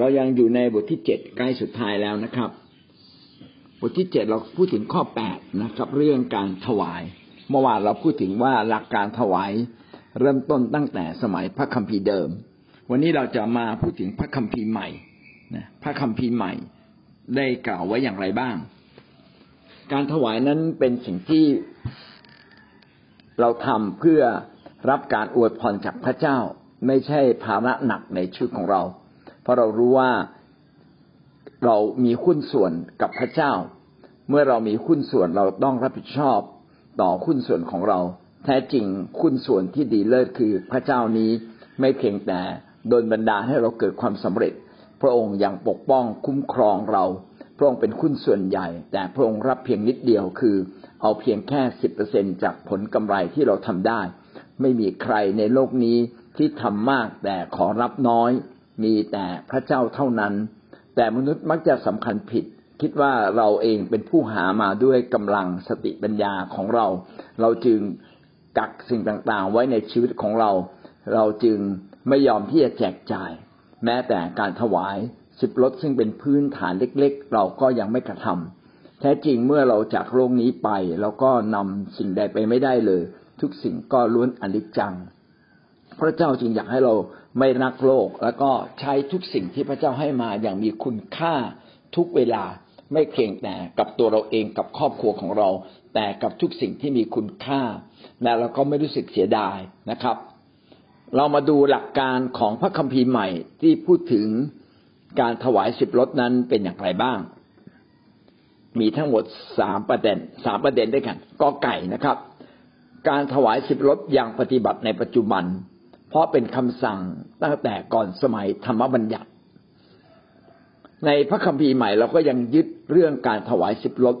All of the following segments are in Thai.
เรายังอยู่ในบทที่เจ็ดใกล้สุดท้ายแล้วนะครับ บทที่เจ็ดเราพูดถึงข้อแปดนะครับ เรื่องการถวาย เมื่อวานเราพูดถึงว่าหลักการถวายเริ่มต้นตั้งแต่สมัยพระคัมภีร์เดิม วันนี้เราจะมาพูดถึงพระคัมภีร์ใหม่นะพระคัมภีร์ใหม่ได้กล่าวไว้อย่างไรบ้าง การถวายนั้นเป็นสิ่งที่เราทำเพื่อรับการอวยพรจากพระเจ้า ไม่ใช่ภาระหนักในชีวิตของเรา ราะเรารู้ว่าเรามีหุ้นส่วนกับพระเจ้า เมื่อเรามีหุ้นส่วนเราต้องรับผิดชอบต่อหุ้นส่วนของเรา แท้จริงหุ้นส่วนที่ดีเลิศคือพระเจ้านี้ไม่เพียงแต่โดนบันดาให้เราเกิดความสำเร็จ พระองค์ยังปกป้องคุ้มครองเรา พระองค์เป็นหุ้นส่วนใหญ่ แต่พระองค์รับเพียงนิดเดียวคือ เอาเพียงแค่สิบเปอร์เซ็นจากผลกำไรที่เราทำได้ ไม่มีใครในโลกนี้ที่ทำมากแต่ขอรับน้อย มีแต่พระเจ้าเท่านั้น แต่มนุษย์มักจะสำคัญผิด คิดว่าเราเองเป็นผู้หามาด้วยกำลังสติปัญญาของเรา เราจึงกักสิ่งต่างๆ ไว้ในชีวิตของเรา เราจึงไม่ยอมที่จะแจกจ่าย แม้แต่การถวายสิบรถซึ่งเป็นพื้นฐานเล็ก ๆ เราก็ยังไม่กระทำแท้จริงเมื่อเราจากโลกนี้ไปเราก็นำสิ่งใดไปไม่ได้เลย ทุกสิ่งก็ล้วนอนิจจัง พระเจ้าจึงอยากให้เราไม่รักโลก แล้วก็ใช้ทุกสิ่งที่พระเจ้าให้มาอย่างมีคุณค่าทุกเวลาไม่เพียงแต่กับตัวเราเองกับครอบครัวของเรา แต่กับทุกสิ่งที่มีคุณค่าและเราก็ไม่รู้สึกเสียดายนะครับ เรามาดูหลักการของพระคัมภีร์ใหม่ที่พูดถึงการถวายสิบรถนั้นเป็นอย่างไรบ้าง มีทั้งหมดสามประเด็นสามประเด็นด้วยกันก็ไก่นะครับ การถวายสิบรถอย่างปฏิบัติในปัจจุบัน เพราะเป็นคำสั่งตั้งแต่ก่อนสมัยธรรมบัญญัติ ในพระคัมภีร์ใหม่เราก็ยังยึดเรื่องการถวายสิบรถ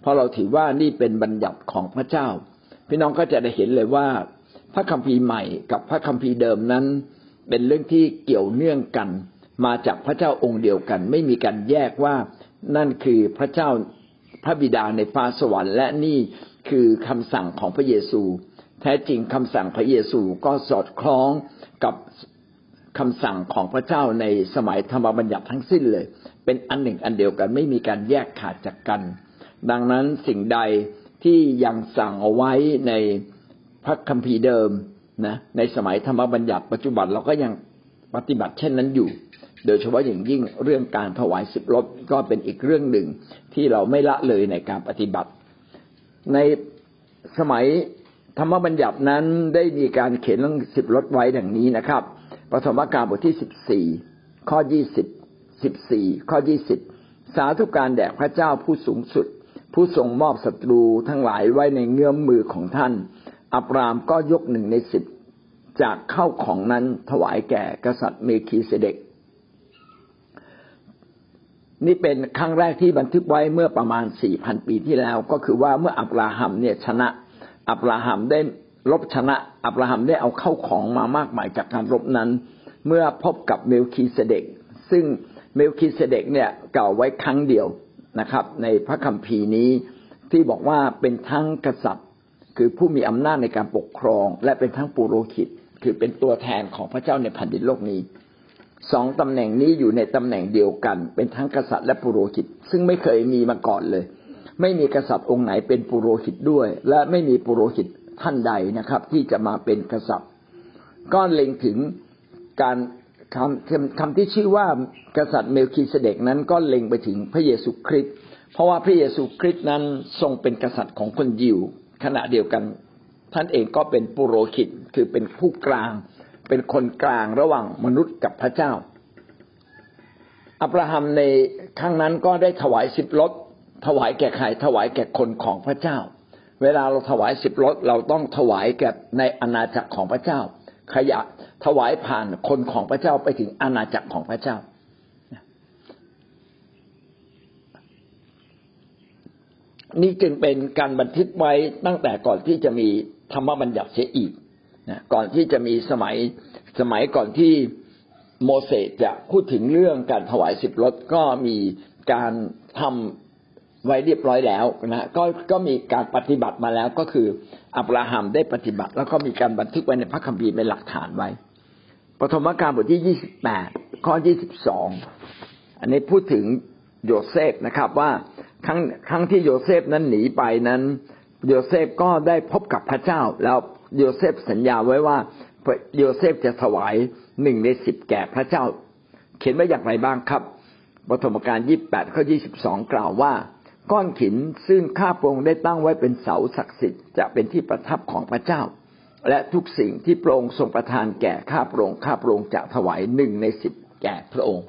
เพราะเราถือว่านี่เป็นบัญญัติของพระเจ้า พี่น้องก็จะได้เห็นเลยว่าพระคัมภีร์ใหม่กับพระคัมภีร์เดิมนั้น เป็นเรื่องที่เกี่ยวเนื่องกัน มาจากพระเจ้าองค์เดียวกัน ไม่มีการแยกว่านั่นคือพระเจ้าพระบิดาในฟ้าสวรรค์ และนี่คือคำสั่งของพระเยซู แท้จริงคำสั่งพระเยซูก็สอดคล้องกับคำสั่งของพระเจ้าในสมัยธรรมบัญญัติทั้งสิ้นเลย เป็นอันหนึ่งอันเดียวกันไม่มีการแยกขาดจากกัน ดังนั้นสิ่งใดที่ยังสั่งเอาไว้ในพระคัมภีร์เดิมนะในสมัยธรรมบัญญัติปัจจุบันเราก็ยังปฏิบัติเช่นนั้นอยู่ โดยเฉพาะอย่างยิ่งเรื่องการถวายสิบรถก็เป็นอีกเรื่องหนึ่งที่เราไม่ละเลยในการปฏิบัติ ในสมัย ธรรมบัญญัตินั้นได้มีการเขียนเรื่องสิบรถไว้ดังนี้นะครับปฐมกาลบทที่สิบสี่ข้อยี่สิบสิบสี่ข้อยี่สิบสาธุการแด่พระเจ้าผู้สูงสุด ผู้ทรงมอบศัตรูทั้งหลายไว้ในเงื้อมมือของท่าน อับรามก็ยกหนึ่งในสิบจากเข้าของนั้นถวายแก่กษัตริย์เมคีเสเดกนี่เป็นครั้งแรกที่บันทึกไว้เมื่อประมาณสี่พันปีที่แล้ว ก็คือว่าเมื่ออับราฮัมเนี่ยชนะ อับราฮัมได้รบชนะ อับราฮัมได้เอาเข้าของมามากมายจากการรบนั้น เมื่อพบกับเมลคีเสเดกซึ่งเมลคีเสเดกเนี่ยกล่าวไว้ครั้งเดียวนะครับ ในพระคัมภีร์นี้ที่บอกว่าเป็นทั้งกษัตริย์คือผู้มีอำนาจในการปกครอง และเป็นทั้งปุโรหิต คือเป็นตัวแทนของพระเจ้าในแผ่นดินโลกนี้สองตำแหน่งนี้อยู่ในตำแหน่งเดียวกัน เป็นทั้งกษัตริย์และปุโรหิต ซึ่งไม่เคยมีมาก่อนเลย ไม่มีกษัตริย์องค์ไหนเป็นปุโรหิตด้วย และไม่มีปุโรหิตท่านใดนะครับ ที่จะมาเป็นกษัตริย์ ก็เล็งถึงการคำคำที่ชื่อว่ากษัตริย์เมลคีเสเดกนั้นก็เล็งไปถึงพระเยซูคริสต์เพราะว่าพระเยซูคริสต์นั้นทรงเป็นกษัตริย์ของคนยิว ขณะเดียวกัน ท่านเองก็เป็นปุโรหิตคือเป็นผู้กลาง เป็นคนกลางระหว่างมนุษย์กับพระเจ้าอับราฮัมในครั้งนั้นก็ได้ถวายสิบรถ ถวายแก่ใครถวายแก่คนของพระเจ้า เวลาเราถวายสิบรถเราต้องถวายแก่ในอาณาจักรของพระเจ้า ขยะถวายผ่านคนของพระเจ้าไปถึงอาณาจักรของพระเจ้า นี่จึงเป็นการบันทึกไว้ตั้งแต่ก่อนที่จะมีธรรมบัญญัติเสียอีกนะก่อนที่จะมีสมัยสมัยก่อนที่โมเสสจะพูดถึงเรื่องการถวายสิบรถก็มีการทำ ไว้เรียบร้อยแล้วนะก็ก็มีการปฏิบัติมาแล้วก็คืออับราฮัมได้ปฏิบัติ แล้วก็มีการบันทึกไว้ในพระคัมภีร์เป็นหลักฐานไว้ปฐมกาลบทที่ยี่สิบแปดข้อยี่สิบสองอันนี้พูดถึงโยเซฟนะครับว่าครั้งครั้งที่โยเซฟนั้นหนีไปนั้น โยเซฟก็ได้พบกับพระเจ้า แล้วโยเซฟสัญญาไว้ว่าโยเซฟจะถวายหนึ่งในสิบแก่พระเจ้า เขียนไว้อย่างไรบ้างครับปฐมกาลยี่แปดข้อยี่สิบสองกล่าวว่า ก้อนหินซึ่งข้าพระองค์ได้ตั้งไว้เป็นเสาศักดิ์สิทธิ์จะเป็นที่ประทับของพระเจ้า และทุกสิ่งที่พระองค์ทรงประทานแก่ข้าพระองค์ข้าพระองค์จะถวายหนึ่งในสิบแก่พระองค์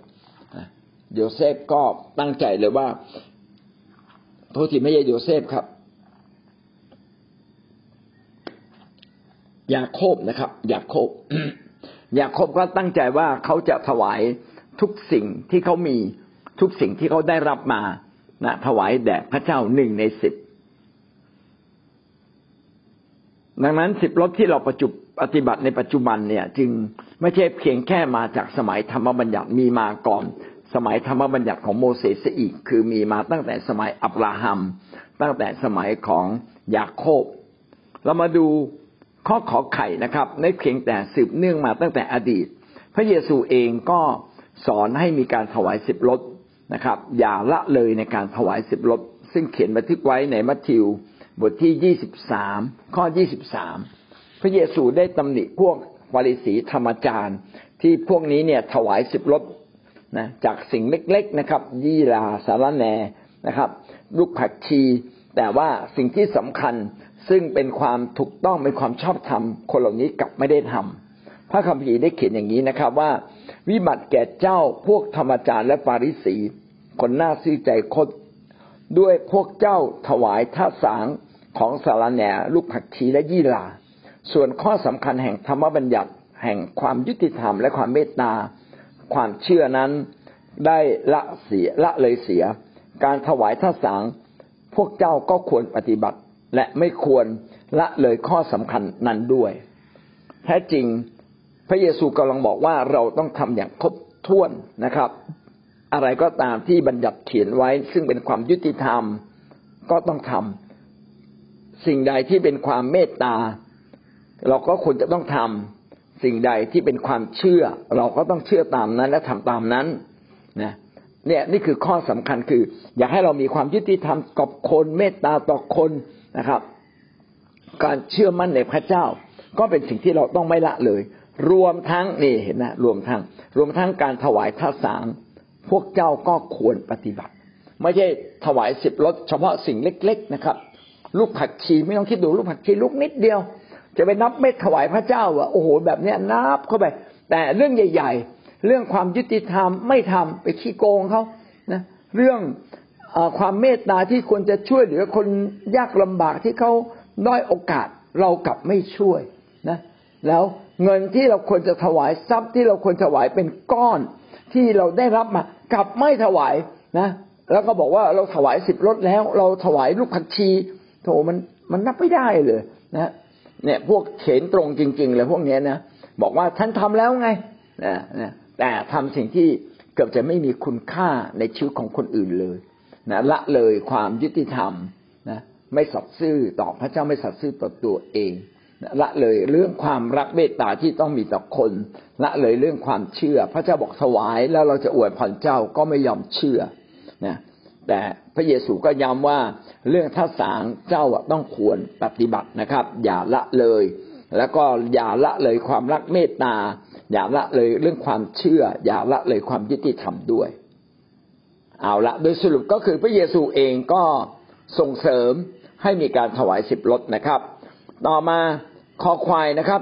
โยเซฟก็ตั้งใจเลยว่าโทษทีไม่ใช่โยเซฟครับยาโคบนะครับยาโคบยาโคบก็ตั้งใจว่าเขาจะถวายทุกสิ่งที่เขามีทุกสิ่งที่เขาได้รับมา นะถวายแด่พระเจ้าหนึ่งในสิบดังนั้นสิบรถที่เราประจุปฏิบัติในปัจจุบันเนี่ย จึงไม่ใช่เพียงแค่มาจากสมัยธรรมบัญญัติมีมาก่อน สมัยธรรมบัญญัติของโมเสสอีก คือมีมาตั้งแต่สมัยอับราฮัม ตั้งแต่สมัยของยาโคบ เรามาดูข้อขอไข่นะครับในเพียงแต่สืบเนื่องมาตั้งแต่อดีต พระเยซูเองก็สอนให้มีการถวายสิบรถ นะครับ อย่าละเลยในการถวายสิบรถซึ่งเขียนบันทึกไว้ในมัทธิวบทที่ยี่สิบสามข้อยี่สิบสามพระเยซูได้ตำหนิพวกวาริสีธรรมจารย์ ที่พวกนี้เนี่ยถวายสิบรถนะจากสิ่งเล็กๆนะครับ ยี่ลาสารแนนะครับ ลูกผักชี แต่ว่าสิ่งที่สำคัญซึ่งเป็นความถูกต้องเป็นความชอบธรรมคนเหล่านี้กลับไม่ได้ทำพ ระคัมภีร์ได้เขียนอย่างนี้นะครับว่า วิบัติแก่เจ้าพวกธรรมจารย์และปาริสีคนหน้าซื่อใจคดด้วยพวกเจ้าถวายท่าสางของสารแหน่ลูกผักชีและยี่ลา ส่วนข้อสำคัญแห่งธรรมบัญญัติแห่งความยุติธรรมและความเมตตา ความเชื่อนั้นได้ละเสียละเลยเสีย การถวายท่าสางพวกเจ้าก็ควรปฏิบัติ และไม่ควรละเลยข้อสำคัญนั้นด้วย แท้จริง พระเยซูกำลังบอกว่าเราต้องทำอย่างครบถ้วนนะครับ อะไรก็ตามที่บัญญัติเขียนไว้ ซึ่งเป็นความยุติธรรมก็ต้องทำสิ่งใดที่เป็นความเมตตา เราก็ควรจะต้องทำสิ่งใดที่เป็นความเชื่อ เราก็ต้องเชื่อตามนั้น และทำตามนั้นนะเนี่ยนี่คือข้อสำคัญคือ อยากให้เรามีความยุติธรรมกับคนเมตตาต่อคนนะครับ การเชื่อมั่นในพระเจ้า ก็เป็นสิ่งที่เราต้องไม่ละเลย รวมทั้งนี่เห็นนะรวมทั้ง รวมทั้งการถวายท่าสางพวกเจ้าก็ควรปฏิบัติ ไม่ใช่ถวายสิบรถเฉพาะสิ่งเล็ก ๆนะครับ ลูกผักชีไม่ต้องคิดดูลูกผักชีลูกนิดเดียว จะไปนับเม็ดถวายพระเจ้าอะโอ้โหแบบเนี้ยนับเข้าไป แต่เรื่องใหญ่ ๆ เรื่องความยุติธรรมไม่ทำไปขี้โกงเขานะเรื่องอความเมตตาที่ควรจะช่วยเหลือคนยากลำบากที่เขาด้อยโอกาสเรากลับไม่ช่วยนะ แล้ว เงินที่เราควรจะถวายทรัพย์ที่เราควรถวายเป็นก้อน ที่เราได้รับมากลับไม่ถวายนะแล้วก็บอกว่าเราถวายสิบรถแล้ว เราถวายลูกผักชีโถมันมันนับไม่ได้เลยนะเนี่ยพวกเขนตรงจริง ๆ เลยพวกนี้นะบอกว่าฉันทำแล้วไงนะนะแต่ทำสิ่งที่เกือบจะไม่มีคุณค่าในชีวิตของคนอื่นเลยนะละเลยความยุติธรรมนะไม่สัตย์ซื่อต่อพระเจ้าไม่สัตย์ซื่อต่อตัวเอง ละเลยเรื่องความรักเมตตาที่ต้องมีต่อคน ละเลยเรื่องความเชื่อ พระเจ้าบอกถวายแล้วเราจะอวยพรเจ้าก็ไม่ยอมเชื่อนะแต่พระเยซูก็ย้ำว่าเรื่องท่าสางเจ้าต้องควรปฏิบัตินะครับ อย่าละเลย แล้วก็อย่าละเลยความรักเมตตา อย่าละเลยเรื่องความเชื่อ อย่าละเลยความยุติธรรมด้วย เอาละโดยสรุปก็คือพระเยซูเองก็ส่งเสริมให้มีการถวายสิบรถนะครับ ต่อมาคอควายนะครับ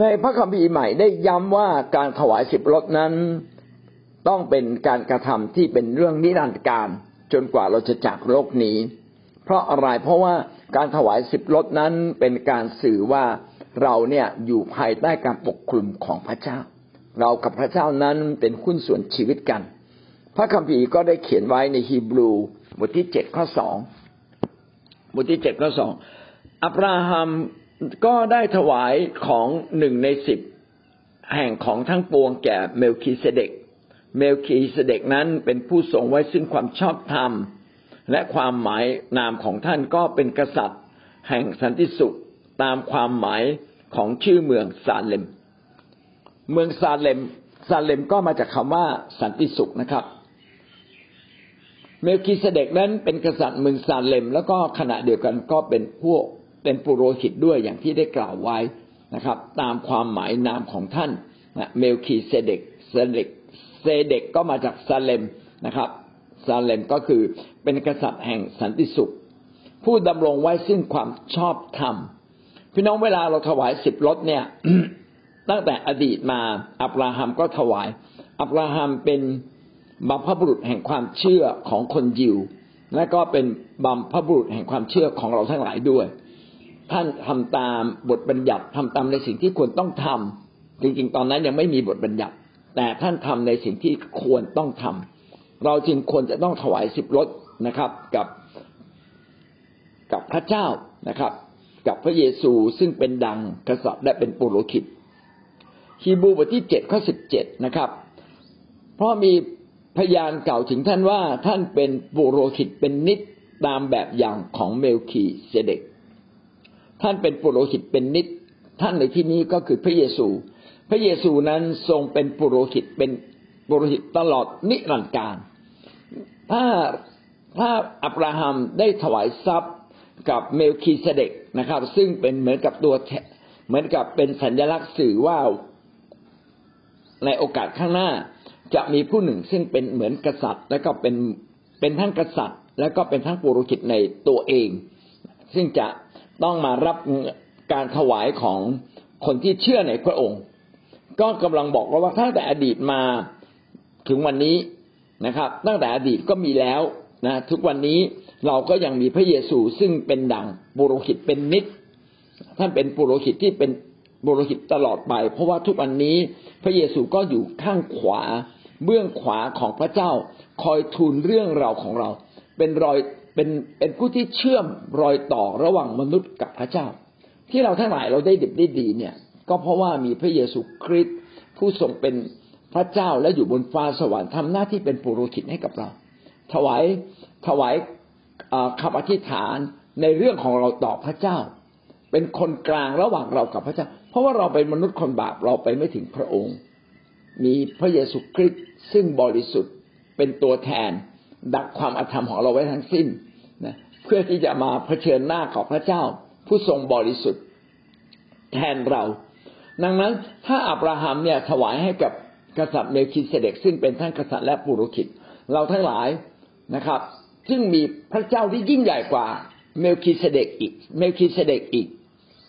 ในพระคัมภีร์ใหม่ได้ย้ำว่าการถวายสิบรถนั้น ต้องเป็นการกระทำที่เป็นเรื่องนิรันดร์การจนกว่าเราจะจากโลกนี้ เพราะอะไรเพราะว่าการถวายสิบรถนั้นเป็นการสื่อว่าเราเนี่ยอยู่ภายใต้การปกคลุมของพระเจ้า เรากับพระเจ้านั้นเป็นหุ้นส่วนชีวิตกัน พระคัมภีร์ก็ได้เขียนไว้ในฮีบรูบทที่เจ็ดข้อสองบทที่เจ็ดข้อสอง อับราฮัมก็ได้ถวายของหนึ่งในสิบแห่งของทั้งปวงแก่เมลคีเสเดก เมลคีเสเดกนั้นเป็นผู้ทรงไว้ซึ่งความชอบธรรม และความหมายนามของท่านก็เป็นกษัตริย์ แห่งสันติสุขตามความหมายของชื่อเมืองซาเลม เมืองซาเลมซาเลมก็มาจากคำว่าสันติสุขนะครับ เมลคิเสเดกนั้นเป็นกษัตริย์เมืองซาเลม แล้วก็ขณะเดียวกันก็เป็นพวก เป็นปุโรหิตด้วยอย่างที่ได้กล่าวไว้นะครับ ตามความหมายนามของท่านนะเมลคีเซเดกเซเดกเซเดกก็มาจากซาเลมนะครับซาเลมก็คือเป็นกษัตริย์แห่งสันติสุข ผู้ดำรงไว้ซึ่งความชอบธรรมพี่น้องเวลาเราถวายสิบลดเนี่ย ตั้งแต่อดีตมาอับราฮัมก็ถวาย อับราฮัมเป็นบัมพบุรุษแห่งความเชื่อของคนยิว และก็เป็นบัมพบุรุษแห่งความเชื่อของเราทั้งหลายด้วย ท่านทำตามบทบัญญัติทำตามในสิ่งที่ควรต้องทำจริงๆ ตอนนั้นยังไม่มีบทบัญญัติ แต่ท่านทำในสิ่งที่ควรต้องทำเราจึงควรจะต้องถวายสิบรถนะครับ กับกับพระเจ้านะครับ กับพระเยซูซึ่งเป็นดังกษัตริย์และเป็นปุโรหิตฮีบรูบทที่เจ็ดข้อสิบเจ็ดนะครับ เพราะมีพยานเก่าถึงท่านว่าท่านเป็นปุโรหิตเป็นนิดตามแบบอย่างของเมลคีเสเดก ท่านเป็นปุโรหิตเป็นนิด ท่านในที่นี้ก็คือพระเยซู พระเยซูนั้นทรงเป็นปุโรหิตเป็นปุโรหิตตลอดนิรันดร์การ ถ้าถ้าอับราฮัมได้ถวายทรัพย์กับเมลคีเสเดกนะครับ ซึ่งเป็นเหมือนกับตัวเหมือนกับเป็นสัญลักษณ์สื่อว่าในโอกาสข้างหน้าจะมีผู้หนึ่งซึ่งเป็นเหมือนกษัตริย์ และก็เป็นเป็นทั้งกษัตริย์ และก็เป็นทั้งปุโรหิตในตัวเอง ซึ่งจะ ต้องมารับการถวายของคนที่เชื่อในพระองค์ ก็กำลังบอกว่าตั้งแต่อดีตมาถึงวันนี้นะครับ ตั้งแต่อดีตก็มีแล้วนะทุกวันนี้เราก็ยังมีพระเยซูซึ่งเป็นดังปุโรหิตเป็นนิดท่านเป็นปุโรหิตที่เป็นบุโรหิตตลอดไป เพราะว่าทุกวันนี้พระเยซูก็อยู่ข้างขวาเบื้องขวาของพระเจ้า คอยทูลเรื่องราวของเรา เป็นรอย เป็นเป็นผู้ที่เชื่อมรอยต่อระหว่างมนุษย์กับพระเจ้า ที่เราทั้งหลายเราได้ดิบได้ดีเนี่ย ก็เพราะว่ามีพระเยซูคริสต์ผู้ทรงเป็นพระเจ้าและอยู่บนฟ้าสวรรค์ทำหน้าที่เป็นปุโรหิตให้กับเรา ถวายถวายคำอธิษฐานในเรื่องของเราต่อพระเจ้า เป็นคนกลางระหว่างเรากับพระเจ้า เพราะว่าเราเป็นมนุษย์คนบาปเราไปไม่ถึงพระองค์ มีพระเยซูคริสต์ซึ่งบริสุทธิ์เป็นตัวแทน ดักความอธรรมของเราไว้ทั้งสิ้นนะเพื่อที่จะมาเผชิญหน้าของพระเจ้า ผู้ทรงบริสุทธิ์แทนเรา ดังนั้นถ้าอับราฮัมเนี่ยถวายให้กับกษัตริย์เมลคิเสเดกซึ่งเป็นท่านกษัตริย์และปุโรหิต เราทั้งหลายนะครับ ซึ่งมีพระเจ้าที่ยิ่งใหญ่กว่าเมลคิเสเดกอีก เมลคิเสเดกอีก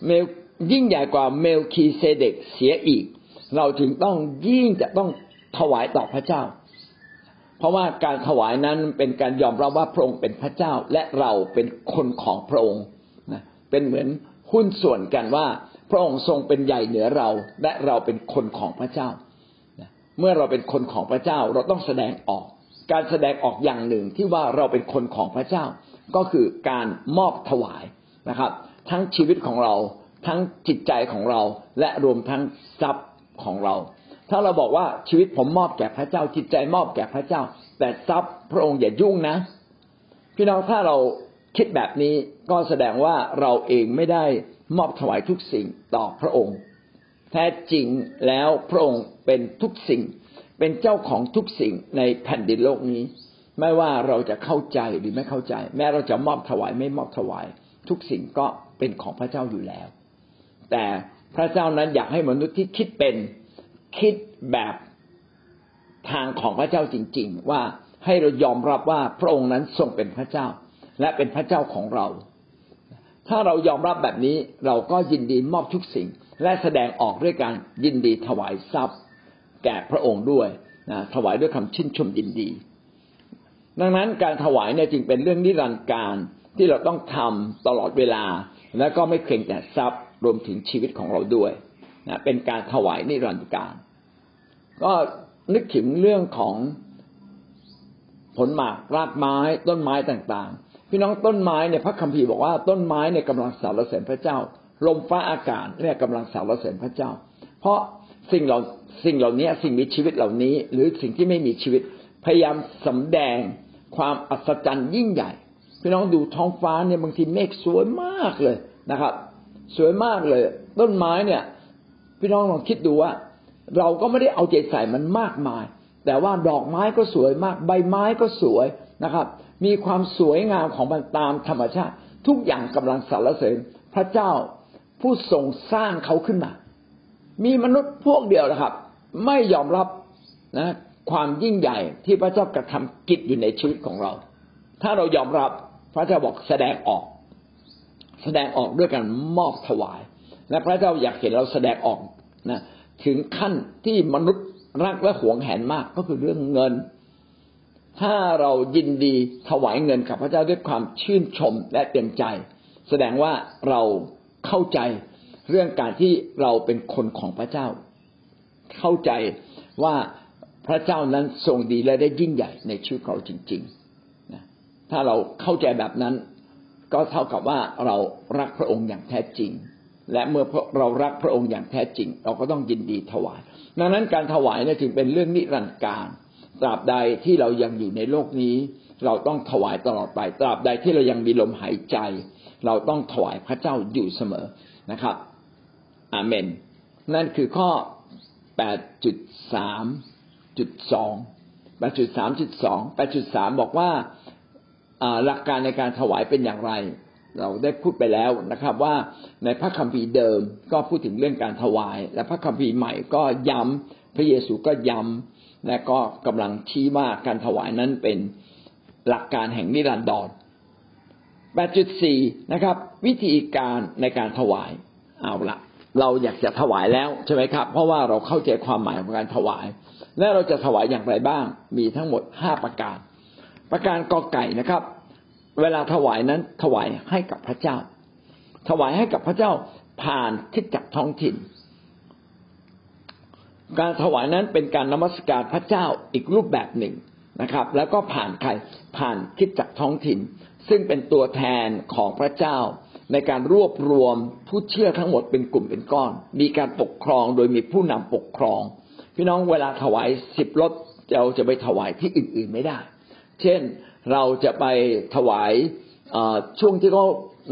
เมลยิ่งใหญ่กว่าเมลคีเซเดกเสียอีก เราจึงต้องยิ่งจะต้องถวายต่อพระเจ้า เพราะว่าการถวายนั้นเป็นการยอมรับว่าพระองค์เป็นพระเจ้าและเราเป็นคนของพระองค์นะเป็นเหมือนหุ้นส่วนกันว่า พระองค์ทรงเป็นใหญ่เหนือเรา และเราเป็นคนของพระเจ้าเมื่อเราเป็นคนของพระเจ้าเราต้องแสดงออก การแสดงออกอย่างหนึ่งที่ว่าเราเป็นคนของพระเจ้า ก็คือการมอบถวายนะครับ ทั้งชีวิตของเรา ทั้งจิตใจของเรา และรวมทั้งทรัพย์ของเรา ถ้าเราบอกว่าชีวิตผมมอบแก่พระเจ้าจิตใจมอบแก่พระเจ้า แต่ทรัพย์พระองค์อย่ายุ่งนะ พี่น้องถ้าเราคิดแบบนี้ก็แสดงว่าเราเองไม่ได้มอบถวายทุกสิ่งต่อพระองค์ แท้จริงแล้วพระองค์เป็นทุกสิ่ง เป็นเจ้าของทุกสิ่งในแผ่นดินโลกนี้ ไม่ว่าเราจะเข้าใจหรือไม่เข้าใจ แม้เราจะมอบถวายไม่มอบถวาย ทุกสิ่งก็เป็นของพระเจ้าอยู่แล้ว แต่พระเจ้านั้นอยากให้มนุษย์ที่คิดเป็น คิดแบบทางของพระเจ้าจริง ๆ ว่าให้เรายอมรับว่าพระองค์นั้นทรงเป็นพระเจ้า และเป็นพระเจ้าของเรา ถ้าเรายอมรับแบบนี้เราก็ยินดีมอบทุกสิ่ง และแสดงออกด้วยการยินดีถวายทรัพย์ แก่พระองค์ด้วยนะถวายด้วยคำชื่นชมยินดี ดังนั้นการถวายเนี่ยจึงเป็นเรื่องนิรันดร์การที่เราต้องทำตลอดเวลา และก็ไม่เพียงแต่ทรัพย์รวมถึงชีวิตของเราด้วย นะเป็นการถวายนิรันดร์การ ก็นึกถึงเรื่องของผลหมากรากไม้ต้นไม้ต่างๆ พี่น้องต้นไม้เนี่ยพระคัมภีร์บอกว่าต้นไม้เนี่ยกำลังสรรเสริญพระเจ้า ลมฟ้าอากาศเนี่ยกำลังสรรเสริญพระเจ้า เพราะสิ่งเหล่าสิ่งเหล่านี้สิ่งมีชีวิตเหล่านี้ หรือสิ่งที่ไม่มีชีวิตพยายามสำแดงความอัศจรรย์ยิ่งใหญ่ พี่น้องดูท้องฟ้าเนี่ยบางทีเมฆสวยมากเลยนะครับ สวยมากเลย ต้นไม้เนี่ย พี่น้องลองคิดดูว่า เราก็ไม่ได้เอาใจใส่มันมากมาย แต่ว่าดอกไม้ก็สวยมาก ใบไม้ก็สวยนะครับ มีความสวยงามของมันตามธรรมชาติ ทุกอย่างกำลังสรรเสริญพระเจ้าผู้ทรงสร้างเขาขึ้นมา มีมนุษย์พวกเดียวนะครับ ไม่ยอมรับนะความยิ่งใหญ่ที่พระเจ้ากระทำกิจอยู่ในชีวิตของเรา ถ้าเรายอมรับพระเจ้าบอกแสดงออก แสดงออกด้วยการมอบถวาย และพระเจ้าอยากเห็นเราแสดงออก นะถึงขั้นที่มนุษย์รักและหวงแหนมากก็คือเรื่องเงิน ถ้าเรายินดีถวายเงินกับพระเจ้าด้วยความชื่นชมและเต็มใจ แสดงว่าเราเข้าใจเรื่องการที่เราเป็นคนของพระเจ้า เข้าใจว่าพระเจ้านั้นทรงดีและได้ยิ่งใหญ่ในชีวิตเราจริงๆนะถ้าเราเข้าใจแบบนั้น ก็เท่ากับว่าเรารักพระองค์อย่างแท้จริง และเมื่อเรารักพระองค์อย่างแท้จริง เราก็ต้องยินดีถวาย ดังนั้นการถวายเนี่ยจึงเป็นเรื่องนิรันดร์การตราบใดที่เรายังอยู่ในโลกนี้ เราต้องถวายตลอดไปตราบใดที่เรายังมีลมหายใจ เราต้องถวายพระเจ้าอยู่เสมอนะครับอาเมน นั่นคือข้อ 8.3จุดสองแปดจุดสามจุดสองแปดจุดสามบอกว่าหลักการในการถวายเป็นอย่างไร เราได้พูดไปแล้วนะครับ ว่าในพระคัมภีร์เดิมก็พูดถึงเรื่องการถวาย และพระคัมภีร์ใหม่ก็ย้ำพระเยซูก็ย้ำและก็กำลังชี้ว่าการถวายนั้นเป็นหลักการแห่งนิรันดร8.4 นะครับ วิธีการในการถวายเอาละเราอยากจะถวายแล้วใช่ไหมครับ เพราะว่าเราเข้าใจความหมายของการถวาย และเราจะถวายอย่างไรบ้าง มีทั้งหมดห้าประการ ประการกอไก่นะครับ เวลาถวายนั้นถวายให้กับพระเจ้า ถวายให้กับพระเจ้าผ่านทิศจักท้องถิ่น การถวายนั้นเป็นการนมัสการพระเจ้าอีกรูปแบบหนึ่งนะครับ แล้วก็ผ่านใครผ่านทิศจักท้องถิ่น ซึ่งเป็นตัวแทนของพระเจ้า ในการรวบรวมผู้เชื่อทั้งหมดเป็นกลุ่มเป็นก้อน มีการปกครองโดยมีผู้นำปกครอง พี่น้องเวลาถวายสิบรถเราจะไปถวายที่อื่น ๆไม่ได้ เช่น เราจะไปถวายช่วงที่เขา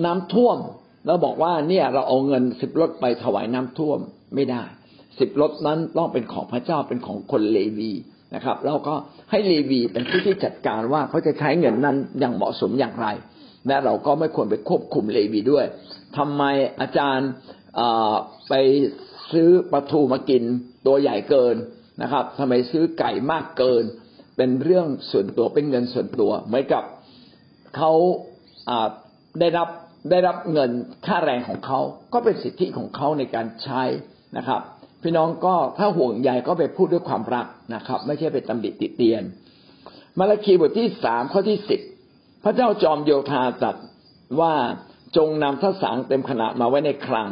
น้ำท่วม แล้วบอกว่าเนี่ยเราเอาเงินสิบรถไปถวายน้ำท่วมไม่ได้สิบรถนั้นต้องเป็นของพระเจ้าเป็นของคนเลวีนะครับ แล้วก็ให้เลวีเป็นผู้ที่จัดการว่าเขาจะใช้เงินนั้นอย่างเหมาะสมอย่างไรและเราก็ไม่ควรไปควบคุมเลวีด้วยทำไมอาจารย์ไปซื้อปลาทูมากินตัวใหญ่เกินนะครับทำไมซื้อไก่มากเกิน เป็นเรื่องส่วนตัวเป็นเงินส่วนตัว เหมือนกับเขาได้รับได้รับเงินค่าแรงของเขาก็เป็นสิทธิของเขาในการใช้นะครับ พี่น้องก็ถ้าห่วงใยก็ไปพูดด้วยความรักนะครับ ไม่ใช่ไปตำหนิติเตียน มาระคีบทที่สามข้อที่สิบพระเจ้าจอมโยธาตรัสว่าจงนำทัศางเต็มขนาดมาไว้ในคลัง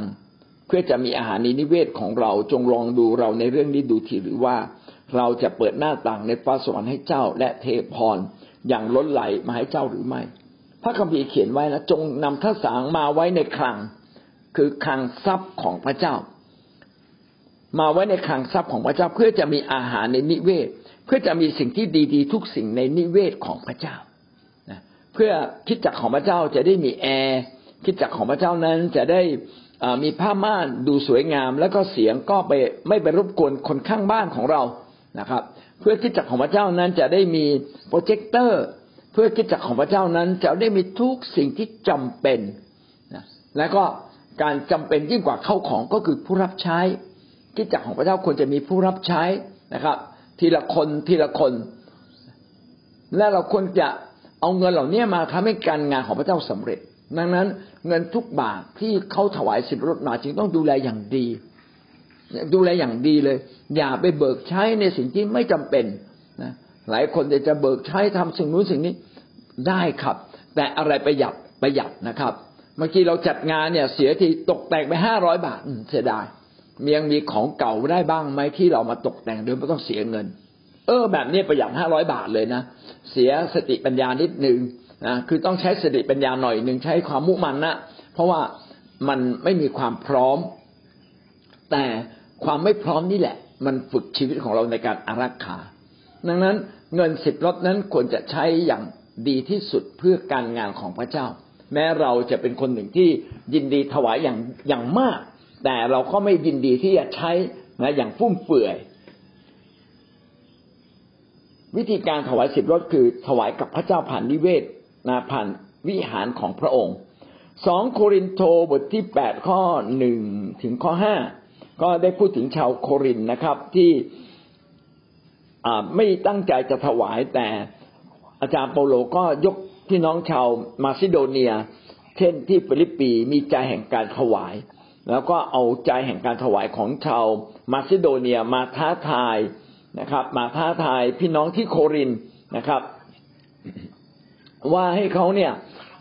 เพื่อจะมีอาหารในนิเวศของเราจงลองดูเราในเรื่องนี้ดูทีหรือว่า เราจะเปิดหน้าต่างในฟ้าสวรรค์ให้เจ้า และเทพรอย่างล้นไหลมาให้เจ้าหรือไม่ พระคัมภีร์เขียนไว้นะจงนำทัศางมาไว้ในคลัง คือคลังทรัพย์ของพระเจ้า มาไว้ในคลังทรัพย์ของพระเจ้า เพื่อจะมีอาหารในนิเวศ เพื่อจะมีสิ่งที่ดีๆ ทุกสิ่งในนิเวศของพระเจ้าเพื่อคิดจักของพระเจ้าจะได้มีแอร์คิดจักของพระเจ้านั้นจะได้มีผ้าม่านดูสวยงาม แล้วก็เสียงก็ไปไม่ไปรบกวนคนข้างบ้านของเรา นะครับ เพื่อคิดจักของพระเจ้านั้นจะได้มีโปรเจคเตอร์ เพื่อคิดจักของพระเจ้านั้น จะได้มีทุกสิ่งที่จำเป็นนะแล้วก็การจำเป็นยิ่งกว่าเข้าของก็คือผู้รับใช้คิดจักของพระเจ้าควรจะมีผู้รับใช้นะครับ ทีละคนทีละคน และเราควรจะเอาเงินเหล่านี้มาทำให้การงานของพระเจ้าสำเร็จ ดังนั้นเงินทุกบาทที่เขาถวายสิบรถมาจึงต้องดูแลอย่างดี ดูแลอย่างดีเลย อย่าไปเบิกใช้ในสิ่งที่ไม่จำเป็นนะหลายคนจะเบิกใช้ทำสิ่งนู้นสิ่งนี้ได้ครับ แต่อะไรประหยัดประหยัดนะครับ เมื่อกี้เราจัดงานเนี่ย เสียทีตกแต่งไปห้าร้อยบาทเสียดายยังมีของเก่าได้บ้างไหมที่เรามาตกแต่งโดยไม่ต้องเสียเงิน เออ แบบนี้ประหยัดห้าร้อยบาทเลยนะเสียสติปัญญานิดนึงนะคือต้องใช้สติปัญญาหน่อยหนึ่งใช้ความมุ่มันนะเพราะว่ามันไม่มีความพร้อม แต่ ความไม่พร้อมนี่แหละ มันฝึกชีวิตของเราในการอารักขา ดังนั้นเงินสิบรถนั้นควรจะใช้อย่างดีที่สุดเพื่อการงานของพระเจ้า แม้เราจะเป็นคนหนึ่งที่ยินดีถวายอย่างอย่างมาก แต่เราก็ไม่ยินดีที่จะใช้นะอย่างฟุ่มเฟือย วิธีการถวายสิบรถคือถวายกับพระเจ้าผ่านนิเวศนะผ่านวิหารของพระองค์สองโครินโตบทที่แปดข้อหนึ่งถึงข้อห้า ก็ได้พูดถึงชาวโครินนะครับ ที่ไม่ตั้งใจจะถวายแต่อาจารย์เปโลก็ยกพี่น้องชาวมาซิโดเนีย เช่นที่ฟิลิปปีมีใจแห่งการถวาย แล้วก็เอาใจแห่งการถวายของชาวมาซิโดเนียมาท้าทายนะครับ มาท้าทายพี่น้องที่โครินนะครับ ว่าให้เขาเนี่ย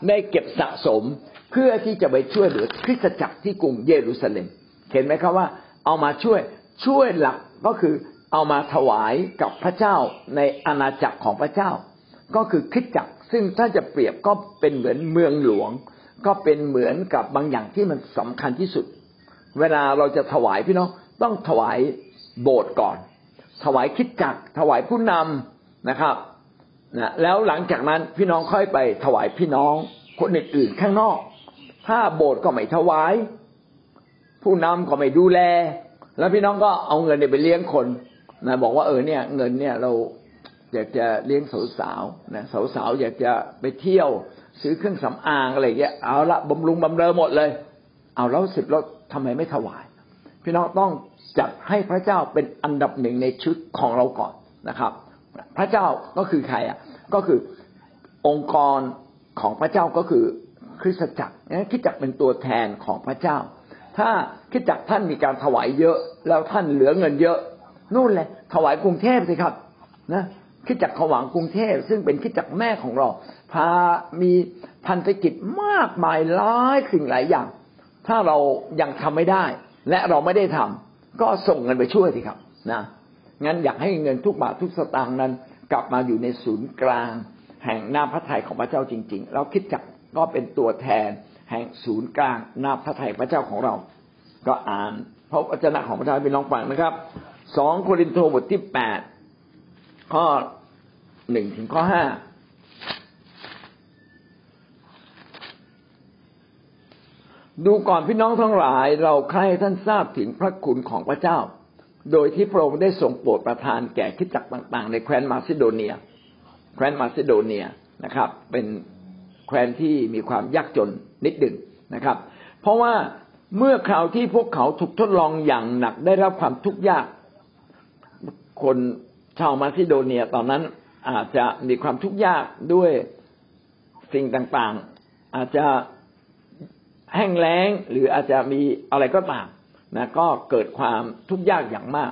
ได้เก็บสะสมเพื่อที่จะไปช่วยเหลือคริสตจักรที่กรุงเยรูซาเล็ม เห็นไหมครับว่า เอามาช่วยช่วยหลักก็คือเอามาถวายกับพระเจ้าในอาณาจักรของพระเจ้า ก็คือคริสตจักรซึ่งถ้าจะเปรียบก็เป็นเหมือนเมืองหลวง ก็เป็นเหมือนกับบางอย่างที่มันสำคัญที่สุด เวลาเราจะถวายพี่น้องต้องถวายโบสถ์ก่อน ถวายคิดจักรถวายผู้นำนะครับนะแล้วหลังจากนั้นพี่น้องค่อยไปถวายพี่น้องคนอื่นๆข้างนอก ถ้าโบสถ์ก็ไม่ถวาย ผู้นำก็ไม่ดูแล แล้วพี่น้องก็เอาเงินเนี่ยไปเลี้ยงคนนะบอกว่าเออเนี่ย เงินเนี่ยเราอยากจะเลี้ยงสาวๆนะสาวๆอยากจะไปเที่ยวซื้อเครื่องสำอางอะไรเงี้ยเอาละบำรุงบำเรอหมดเลย เอาแล้วสิบรถทำไมไม่ถวาย พี่น้องต้องจัดให้พระเจ้าเป็นอันดับหนึ่งในชุดของเราก่อนนะครับ พระเจ้าก็คือใครอะ ก็คือองค์กรของพระเจ้าก็คือคริสตจักรนะคริสตจักรเป็นตัวแทนของพระเจ้า ถ้าคริสตจักรท่านมีการถวายเยอะ แล้วท่านเหลือเงินเยอะ นู่นเลยถวายกรุงเทพสิครับ นะคิดจักขวังกรุงเทพ ซึ่งเป็นคิดจักแม่ของเรา พามีพันธกิจมากมายหลายสิ่งหลายอย่าง ถ้าเรายังทำไม่ได้ และเราไม่ได้ทำก็ส่งเงินไปช่วยสิครับนะงั้นอยากให้เงินทุกบาททุกสตางค์นั้น กลับมาอยู่ในศูนย์กลาง แห่งน้ำพระทัยของพระเจ้าจริงๆแล้วคิดจักก็เป็นตัวแทน แห่งศูนย์กลางน้ำพระทัยพระเจ้าของเรา ก็อ่านพระวจนะของพระเจ้าเป็นน้องฟังนะครับสองโครินโตบทที่แปดข้อหนึ่งถึงข้อห้าดูก่อนพี่น้องทั้งหลายเราใครท่านทราบถึงพระคุณของพระเจ้า โดยที่พระองค์ได้ทรงโปรดประทานแก่คิดจักต่าง ๆ ในแคว้นมาซิโดเนีย แคว้นมาซิโดเนียนะครับ เป็น แคว้นที่มีความยากจนนิดหนึ่งนะครับ เพราะว่าเมื่อคราวที่พวกเขาถูกทดลองอย่างหนักได้รับความทุกข์ยาก คนชาวมาซิโดเนียตอนนั้นอาจจะมีความทุกข์ยากด้วยสิ่งต่างๆ อาจจะแห้งแล้งหรืออาจจะมีอะไรก็ตามนะก็เกิดความทุกข์ยากอย่างมาก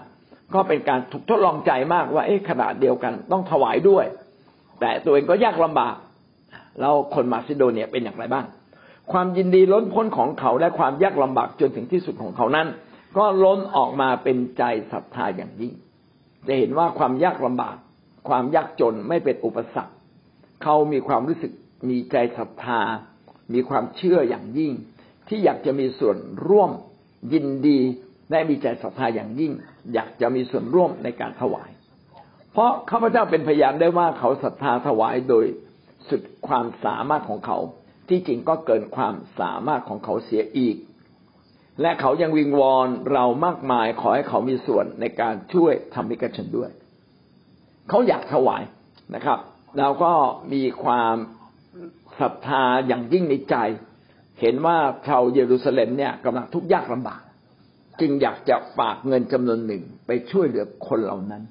ก็เป็นการถูกทดลองใจมากว่าเอ๊ะขนาดเดียวกันต้องถวายด้วย แต่ตัวเองก็ยากลำบาก แล้วคนมาซิโดเนียเป็นอย่างไรบ้าง ความยินดีล้นพ้นของเขาและความยากลำบากจนถึงที่สุดของเขานั้น ก็ล้นออกมาเป็นใจศรัทธาอย่างยิ่ง จะเห็นว่าความยากลำบาก ความยากจนไม่เป็นอุปสรรค เขามีความรู้สึกมีใจศรัทธา มีความเชื่ออย่างยิ่ง ที่อยากจะมีส่วนร่วมยินดีได้มีใจศรัทธาอย่างยิ่ง อยากจะมีส่วนร่วมในการถวาย เพราะข้าพเจ้าเป็นพยานได้ว่าเขาศรัทธาถวายโดย สุดความสามารถของเขา ที่จริงก็เกินความสามารถของเขาเสียอีก และเขายังวิงวอนเรามากมายขอให้เขามีส่วนในการช่วยทำมิกชนด้วย เขาอยากถวายนะครับเราก็มีความศรัทธาอย่างยิ่งในใจ เห็นว่าชาวเยรูซาเล็มเนี่ยกำลังทุกข์ยากลำบาก จึงอยากจะฝากเงินจำนวนหนึ่งไปช่วยเหลือคนเหล่านั้น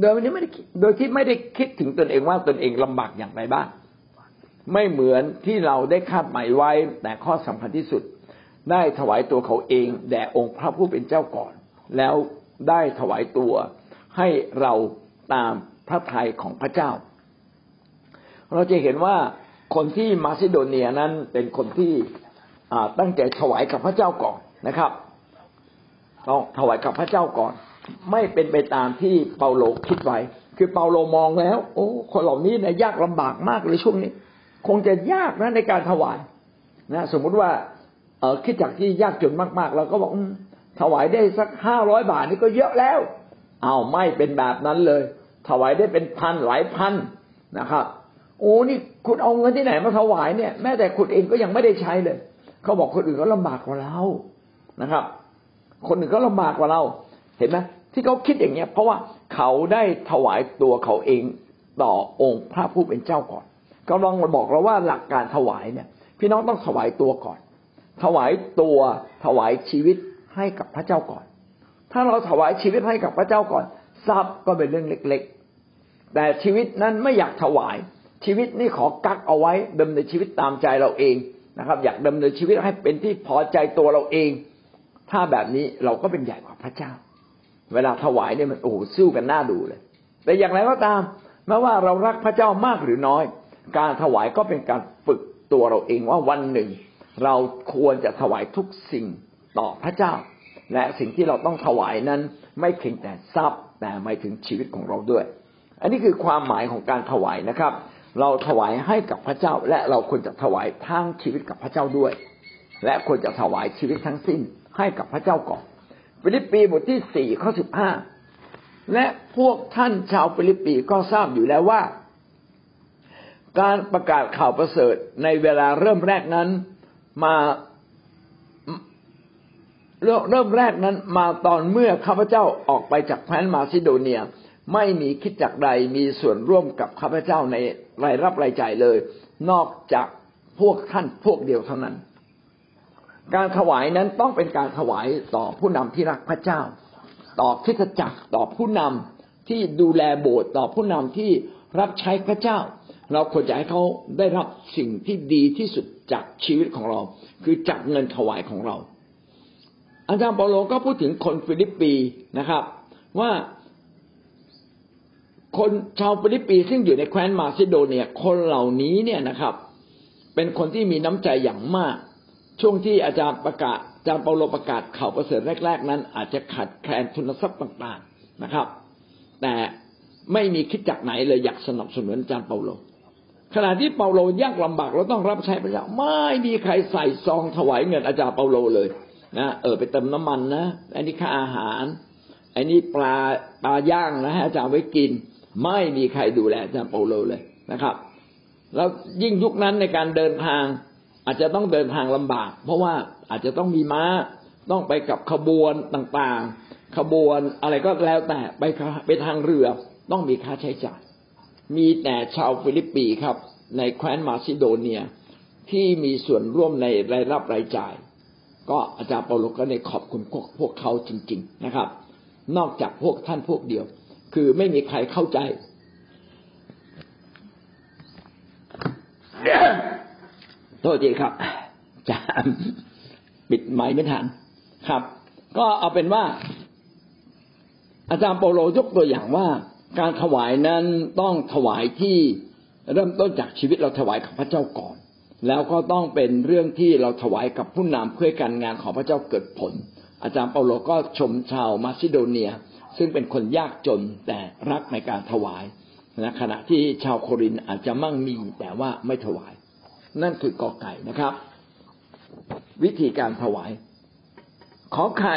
โดยไม่ได้โดยที่ไม่ได้คิดถึงตนเองว่าตนเองลำบากอย่างไรบ้าง ไม่เหมือนที่เราได้คาดหมายไว้ แต่ข้อสำคัญที่สุด ได้ถวายตัวเขาเองแด่องค์พระผู้เป็นเจ้าก่อน แล้วได้ถวายตัวให้เราตามพระทัยของพระเจ้า เราจะเห็นว่าคนที่มาซิโดเนียนั้นเป็นคนที่ตั้งใจถวายกับพระเจ้าก่อนนะครับต้องถวายกับพระเจ้าก่อน ไม่เป็นไปตามที่เปาโลคิดไว้ คือเปาโลมองแล้ว โอ้ คนเหล่านี้เนี่ยยากลำบากมากเลยช่วงนี้ คงจะยากนะในการถวายนะ สมมุติว่าเออคิดจากที่ยากจนมากๆเราก็บอกถวายได้สักห้าร้อยบาทนี่ก็เยอะแล้ว เอาไม่เป็นแบบนั้นเลย ถวายได้เป็นพันหลายพันนะครับโอ้นี่คุณเอาเงินที่ไหนมาถวายเนี่ยแม้แต่คุณเองก็ยังไม่ได้ใช้เลย เขาบอกคนอื่นก็ลำบากกว่าเรานะครับ คนอื่นก็ลำบากกว่าเรา เห็นไหมที่เขาคิดอย่างเงี้ย เพราะว่าเขาได้ถวายตัวเขาเองต่อองค์พระผู้เป็นเจ้าก่อน กำลังบอกเราว่าหลักการถวายเนี่ย พี่น้องต้องถวายตัวก่อน ถวายตัวถวายชีวิตให้กับพระเจ้าก่อน ถ้าเราถวายชีวิตให้กับพระเจ้าก่อน ทรัพย์ก็เป็นเรื่องเล็ก ๆ แต่ชีวิตนั้นไม่อยากถวาย ชีวิตนี่ขอกักเอาไว้ดำเนินชีวิตตามใจเราเองนะครับ อยากดำเนินชีวิตให้เป็นที่พอใจตัวเราเอง ถ้าแบบนี้เราก็เป็นใหญ่กว่าพระเจ้า เวลาถวายเนี่ยมันโอ้โหสู้กันหน้าดูเลย แต่อย่างไรก็ตามไม่ว่าเรารักพระเจ้ามากหรือน้อย การถวายก็เป็นการฝึกตัวเราเองว่าวันหนึ่ง เราควรจะถวายทุกสิ่งต่อพระเจ้า และสิ่งที่เราต้องถวายนั้น ไม่เพียงแต่ทรัพย์แต่หมายถึงชีวิตของเราด้วย อันนี้คือความหมายของการถวายนะครับ เราถวายให้กับพระเจ้า และเราควรจะถวายทั้งชีวิตกับพระเจ้าด้วย และควรจะถวายชีวิตทั้งสิ้นให้กับพระเจ้าก่อนฟิลิปปีบทที่สี่ข้อสิบห้าและพวกท่านชาวฟิลิปปีก็ทราบอยู่แล้วว่า การประกาศข่าวประเสริฐในเวลาเริ่มแรกนั้นมาเริ่มแรกนั้นมาตอนเมื่อข้าพเจ้าออกไปจากแคว้นมาซิโดเนีย ไม่มีคิดจักใดมีส่วนร่วมกับข้าพเจ้าในรายรับรายจ่ายเลย นอกจากพวกท่านพวกเดียวเท่านั้น การถวายนั้นต้องเป็นการถวายต่อผู้นำที่รักพระเจ้า ต่อคิดจักรต่อผู้นำที่ดูแลโบสถ์ต่อผู้นำที่รับใช้พระเจ้า เราควรจะให้เขาได้รับสิ่งที่ดีที่สุดจากชีวิตของเรา คือจากเงินถวายของเรา อาจารย์เปาโลก็พูดถึงคนฟิลิปปีนะครับ ว่าคนชาวฟิลิปปีซึ่งอยู่ในแคว้นมาซิโดเนียคนเหล่านี้เนี่ยนะครับ เป็นคนที่มีน้ำใจอย่างมาก ช่วงที่อาจารย์ประกาศอาจารย์เปาโลประกาศข่าวประเสริฐแรก ๆ นั้น อาจจะขาดแคลนทุนทรัพย์ต่าง ๆนะครับ แต่ไม่มีคริสตจักรไหนเลยอยากสนับสนุนอาจารย์เปาโล ขณะที่เปาโลยากลำบากเราต้องรับใช้พระเจ้าไม่มีใครใส่ซองถวายเงินอาจารย์เปาโลเลยนะเออไปเติมน้ำมันนะอันนี้ค่าอาหารอันนี้ปลาปลาย่างนะฮะอาจารย์ไว้กิน ไม่มีใครดูแลอาจารย์เปาโลเลยนะครับ แล้วยิ่งยุคนั้นในการเดินทาง อาจจะต้องเดินทางลำบาก เพราะว่าอาจจะต้องมีม้าต้องไปกับขบวนต่างๆ ขบวนอะไรก็แล้วแต่ไปไปทางเรือต้องมีค่าใช้จ่าย มีแต่ชาวฟิลิปปีครับ ในแคว้นมาซิโดเนียที่มีส่วนร่วมในรายรับรายจ่าย ก็อาจารย์เปาโลก็ได้ขอบคุณพวกพวกเขาจริง ๆนะครับ นอกจากพวกท่านพวกเดียว คือไม่มีใครเข้าใจ โทษทีครับจะปิดไม้ไม่ทันครับ ก็เอาเป็นว่า อาจารย์เปาโลยกตัวอย่างว่า การถวายนั้นต้องถวายที่เริ่มต้นจากชีวิตเราถวายกับพระเจ้าก่อน แล้วก็ต้องเป็นเรื่องที่เราถวายกับผู้นำเพื่อการงานของพระเจ้าเกิดผล อาจารย์เปาโลก็ชมชาวมาซิโดเนีย ซึ่งเป็นคนยากจนแต่รักในการถวายนะขณะที่ชาวโครินอาจจะมั่งมีแต่ว่าไม่ถวาย นั่นคือกอไก่นะครับ วิธีการถวาย ขอไข่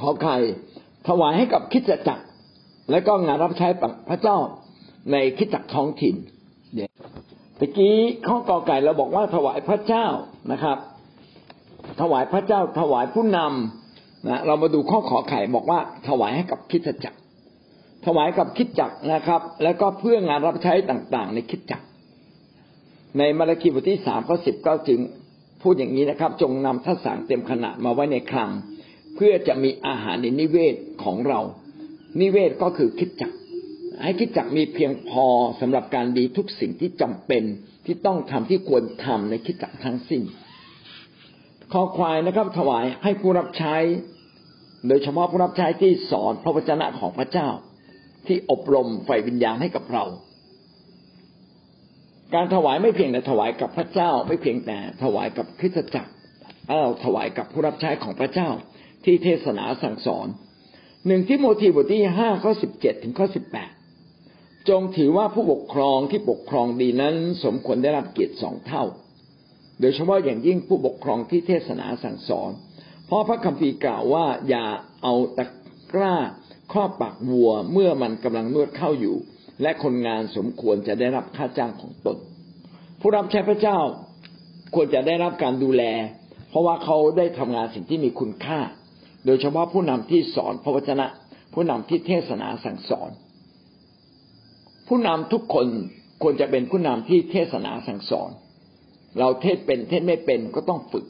ขอไข่ ถวายให้กับคิดจักร และก็งานรับใช้พระเจ้าในคิดจักรท้องถิ่นตะกี้ข้อกอไก่เราบอกว่าถวายพระเจ้านะครับ ถวายพระเจ้าถวายผู้นำนะเรามาดูข้อขอไข่บอกว่า ถวายให้กับคิดจักร ถวายกับคิดจักรนะครับ แล้วก็เพื่องานรับใช้ต่างๆ ในคิดจักร ในมาระคีบทที่สามข้อสิบก็จึงพูดอย่างนี้นะครับ จงนำทัศน์เต็มขนาดมาไว้ในคลัง เพื่อจะมีอาหารในนิเวศของเรา นิเวศก็คือคิดจักให้คิดจักมีเพียงพอสำหรับการดีทุกสิ่งที่จำเป็นที่ต้องทำที่ควรทำในคิดจักทั้งสิ้นขอควายนะครับ ถวายให้ผู้รับใช้ โดยเฉพาะผู้รับใช้ที่สอนพระวจนะของพระเจ้า ที่อบรมไฟวิญญาณให้กับเรา การถวายไม่เพียงแต่ถวายกับพระเจ้า ไม่เพียงแต่ถวายกับคริสตจักรเราถวายกับผู้รับใช้ของพระเจ้า ที่เทศนาสั่งสอนหนึ่งที่โมทีบทที่ห้าข้อสิบเจ็ดถึงข้อสิบแปดจงถือว่าผู้ปกครองที่ปกครองดีนั้น สมควรได้รับเกียรติสองเท่า โดยเฉพาะอย่างยิ่งผู้ปกครองที่เทศนาสั่งสอน เพราะพระคัมภีร์กล่าวว่าอย่าเอาตะกร้าครอบปากวัวเมื่อมันกำลังนวดเข้าอยู่ และคนงานสมควรจะได้รับค่าจ้างของตน ผู้รับใช้พระเจ้าควรจะได้รับการดูแล เพราะว่าเขาได้ทำงานสิ่งที่มีคุณค่า โดยเฉพาะผู้นำที่สอนพระวจนะ ผู้นำที่เทศนาสั่งสอน ผู้นำทุกคนควรจะเป็นผู้นำที่เทศนาสั่งสอน เราเทศเป็นเทศไม่เป็นก็ต้องฝึก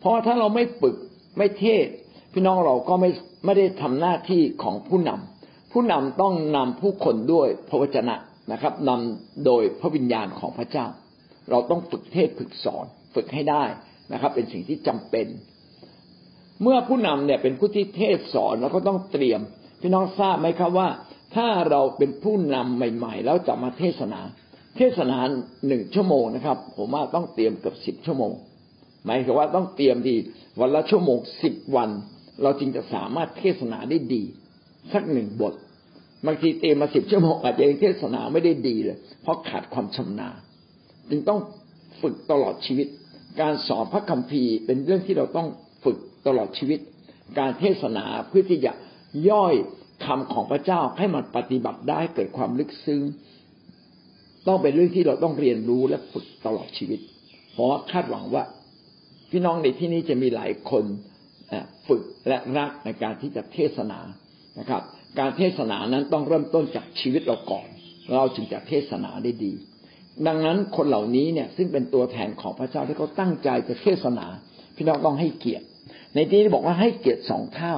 เพราะถ้าเราไม่ฝึกไม่เทศ พี่น้องเราก็ไม่ไม่ได้ทำหน้าที่ของผู้นำผู้นำต้องนำผู้คนด้วยพระวจนะนะครับนำโดยพระวิญญาณของพระเจ้า เราต้องฝึกเทศฝึกสอน ฝึกให้ได้นะครับ เป็นสิ่งที่จำเป็น เมื่อผู้นำเนี่ยเป็นผู้ที่เทศสอนเราก็ต้องเตรียม พี่น้องทราบไหมครับว่า ถ้าเราเป็นผู้นำใหม่ ๆ แล้วจะมาเทศนา เทศนาหนึ่งชั่วโมงนะครับ ผมว่าต้องเตรียมเกือบสิบชั่วโมง หมายถึงว่าต้องเตรียมดีวันละชั่วโมงสิบวัน เราจึงจะสามารถเทศนาได้ดี สักหนึ่งบทบางทีเตรียมมาสิบชั่วโมงอาจจะยังเทศนาไม่ได้ดีเลย เพราะขาดความชำนาญจึงต้องฝึกตลอดชีวิต การสอนพระคัมภีร์เป็นเรื่องที่เราต้อง ตลอดชีวิต การเทศนาเพื่อที่จะย่อยคำของพระเจ้าให้มันปฏิบัติได้เกิดความลึกซึ้งต้องเป็นเรื่องที่เราต้องเรียนรู้และฝึกตลอดชีวิต เพราะคาดหวังว่า พี่น้องในที่นี้จะมีหลายคนฝึกและรักในการที่จะเทศนานะครับ การเทศนานั้นต้องเริ่มต้นจากชีวิตเราก่อน เราจึงจะเทศนาได้ดี ดังนั้นคนเหล่านี้เนี่ยซึ่งเป็นตัวแทนของพระเจ้าที่เขาตั้งใจจะเทศนา พี่น้องต้องให้เกียรติ ในที่นี้บอกว่าให้เกียรติสองเท่า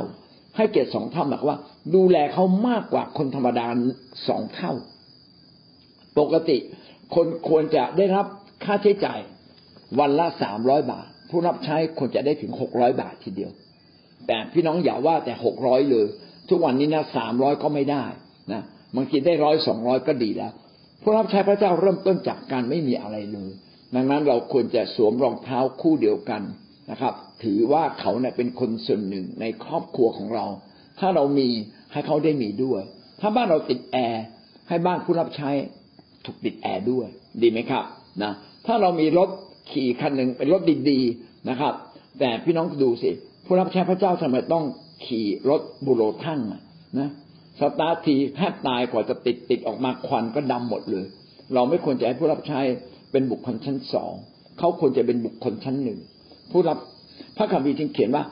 ให้เกียรติสองเท่าหมายว่า ดูแลเขามากกว่าคนธรรมดาสองเท่า ปกติคนควรจะได้รับค่าใช้จ่ายวันละสามร้อยบาท ผู้รับใช้ควรจะได้ถึงหกร้อยบาททีเดียว แต่พี่น้องอย่าว่าแต่หกร้อยเลย ทุกวันนี้นะสามร้อยก็ไม่ได้นะบางทีได้ร้อยสองร้อยก็ดีแล้ว ผู้รับใช้พระเจ้าเริ่มต้นจากการไม่มีอะไรเลย ดังนั้นเราควรจะสวมรองเท้าคู่เดียวกัน นะครับ ถือว่าเขาเนี่ยเป็นคนส่วนหนึ่งในครอบครัวของเรา ถ้าเรามีให้เขาได้มีด้วย ถ้าบ้านเราติดแอร์ให้บ้านผู้รับใช้ถูกติดแอร์ด้วย ดีไหมครับนะถ้าเรามีรถขี่คันหนึ่งเป็นรถดีๆนะครับ แต่พี่น้องดูสิผู้รับใช้พระเจ้าทำไมต้องขี่รถบุโรทั่งนะสตาร์ททีแทบตายกว่าจะติดติดออกมาควันก็ดำหมดเลย เราไม่ควรจะให้ผู้รับใช้เป็นบุคคลชั้นสองเขาควรจะเป็นบุคคลชั้นหนึ่ง ผู้รับพระคัมภีร์จึงเขียนว่า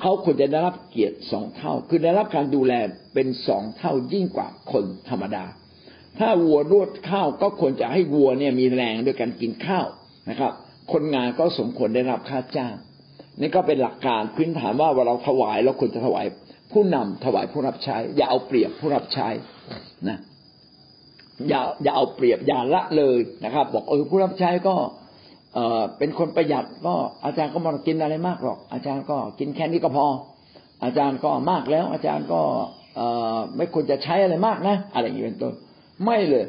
เขาควรจะได้รับเกียรติสองเท่า คือได้รับการดูแลเป็นสองเท่ายิ่งกว่าคนธรรมดา ถ้าวัวรวดข้าวก็ควรจะให้วัวเนี่ยมีแรงด้วยการกินข้าวนะครับ คนงานก็สมควรได้รับค่าจ้างนี่ก็เป็นหลักการพื้นฐานว่าเวลาเราถวายเราควรจะถวายผู้นำถวายผู้รับใช้ อย่าเอาเปรียบผู้รับใช้นะอย่าอย่าเอาเปรียบอย่าละเลยนะครับ บอกเออผู้รับใช้ก็ เออเป็นคนประหยัดก็อาจารย์ก็ไมากินอะไรมากหรอก อาจารย์ก็กินแค่นี้ก็พอ อาจารย์ก็มากแล้ว อาจารย์ก็เออไม่ควรจะใช้อะไรมากนะ อะไรอย่างนี้เป็นต้น ไม่เลย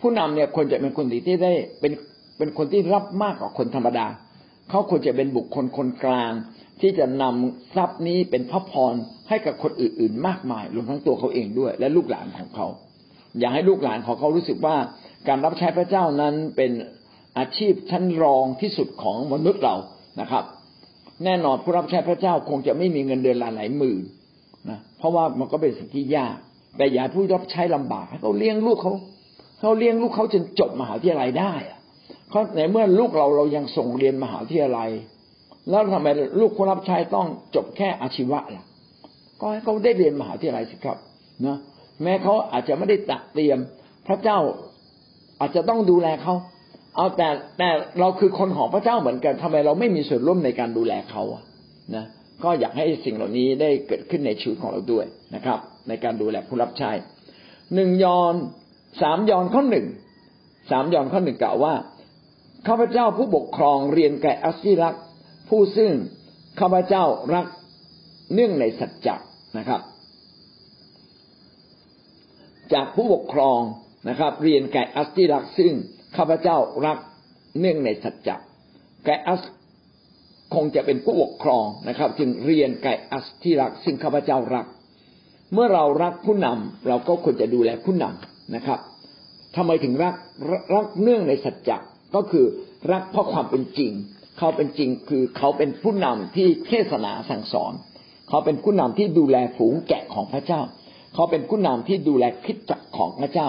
ผู้นำเนี่ยควรจะเป็นคนที่ได้เป็นเป็นคนที่รับมากกว่าคนธรรมดา เขาควรจะเป็นบุคคลคนกลาง ที่จะนำทรัพย์นี้เป็นพระพรให้กับคนอื่น ๆ มากมายรวมทั้งตัวเขาเองด้วย และลูกหลานของเขา อย่าให้ลูกหลานของเขารู้สึกว่าการรับใช้พระเจ้านั้นเป็น อาชีพชั้นรองที่สุดของมนุษย์เรานะครับ แน่นอนผู้รับใช้พระเจ้าคงจะไม่มีเงินเดือนหลายหลายหมื่นนะเพราะว่ามันก็เป็นสิ่งที่ยาก แต่อย่าผู้รับใช้ลำบากเขาเลี้ยงลูกเขาเขาเลี้ยงลูกเขาจนจบมหาวิทยาลัยได้เพราะในเมื่อลูกเราเรายังส่งเรียนมหาวิทยาลัย แล้วทำไมลูกคนรับใช้ต้องจบแค่อาชีวะล่ะ ก็ให้เขาได้เรียนมหาวิทยาลัยสิครับนะแม้เขาอาจจะไม่ได้ตักเตรียม พระเจ้าอาจจะต้องดูแลเขา เอาแต่แต่เราคือคนของพระเจ้าเหมือนกันทำไมเราไม่มีส่วนร่วมในการดูแลเขาอะนะก็อยากให้สิ่งเหล่านี้ได้เกิดขึ้นในชีวิตของเราด้วยนะครับ ในการดูแลผู้รับใช้หนึ่งยอนสามยอนข้อหนึ่งสามยอนข้อหนึ่งกล่าวว่าข้าพเจ้าผู้ปกครองเรียนแก่อัสซิรัก ผู้ซึ่งข้าพเจ้ารักเนื่องในสัจจะนะครับ จากผู้ปกครองนะครับ เรียนแก่อัสซิรักซึ่ง ข้าพเจ้ารักเนื่องในสัจจะแก่อัสคงจะเป็นผู้ปกครองนะครับ จึงเรียนแก่อัสที่รัก ซึ่งข้าพเจ้ารัก เมื่อเรารักผู้นำเราก็ควรจะดูแลผู้นำนะครับทำไมถึงรักรักเนื่องในสัจจะก็คือรักเพราะความเป็นจริง เขาเป็นจริงคือเขาเป็นผู้นำที่เทศนาสั่งสอน เขาเป็นผู้นำที่ดูแลฝูงแกะของพระเจ้า เขาเป็นผู้นำที่ดูแลคิดจักของพระเจ้า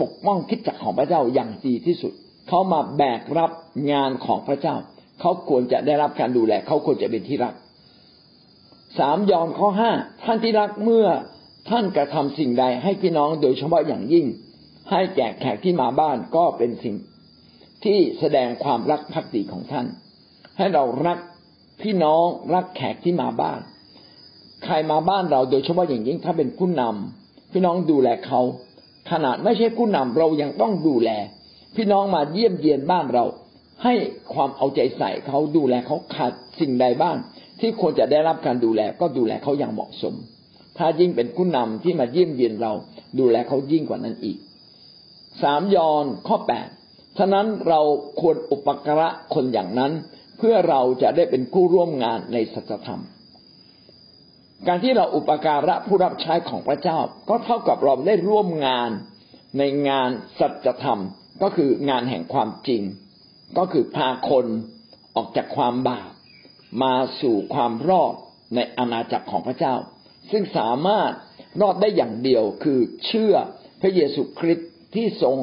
ปกป้องคิดจักของพระเจ้าอย่างดีที่สุด เขามาแบกรับงานของพระเจ้า เขาควรจะได้รับการดูแล เขาควรจะเป็นที่รักสามยอห์นข้อห้าท่านที่รักเมื่อท่านกระทำสิ่งใดให้พี่น้องโดยเฉพาะอย่างยิ่ง ให้แก่แขกที่มาบ้านก็เป็นสิ่งที่แสดงความรักภักดีของท่าน ให้เรารักพี่น้องรักแขกที่มาบ้าน ใครมาบ้านเราโดยเฉพาะอย่างยิ่งถ้าเป็นผู้นำพี่น้องดูแลเขา ขนาดไม่ใช่ผู้นำเรายังต้องดูแล พี่น้องมาเยี่ยมเยียนบ้านเรา ให้ความเอาใจใส่เขาดูแลเขาขาดสิ่งใดบ้าง ที่ควรจะได้รับการดูแลก็ดูแลเขาอย่างเหมาะสม ถ้ายิ่งเป็นผู้นำที่มาเยี่ยมเยียนเรา ดูแลเขายิ่งกว่านั้นอีกสามยอนข้อแปดฉะนั้นเราควรอุปการะคนอย่างนั้น เพื่อเราจะได้เป็นผู้ร่วมงานในสัจธรรม การที่เราอุปการะผู้รับใช้ของพระเจ้า ก็เท่ากับเราได้ร่วมงานในงานสัจธรรม ก็คืองานแห่งความจริง ก็คือพาคนออกจากความบาปมาสู่ความรอดในอาณาจักรของพระเจ้า ซึ่งสามารถรอดได้อย่างเดียวคือเชื่อพระเยซูคริสต์ที่ทรง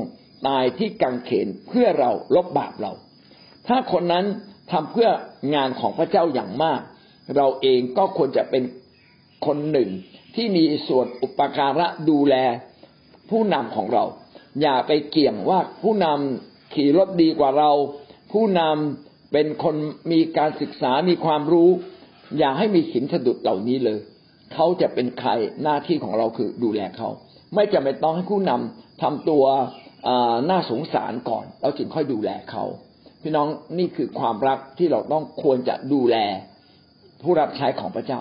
ตายที่กังเขนเพื่อเราลบบาปเรา ถ้าคนนั้นทำเพื่องานของพระเจ้าอย่างมาก เราเองก็ควรจะเป็น คนหนึ่งที่มีส่วนอุปการะดูแลผู้นำของเรา อย่าไปเกี่ยงว่าผู้นำขี่รถดีกว่าเรา ผู้นำเป็นคนมีการศึกษามีความรู้ อย่าให้มีสินสะดุดเหล่านี้เลย เขาจะเป็นใครหน้าที่ของเราคือดูแลเขา ไม่จำเป็นต้องให้ผู้นำทำตัวน่าสงสารก่อนแล้วจึงค่อยดูแลเขาพี่น้องนี่คือความรักที่เราต้องควรจะดูแลผู้รับใช้ของพระเจ้า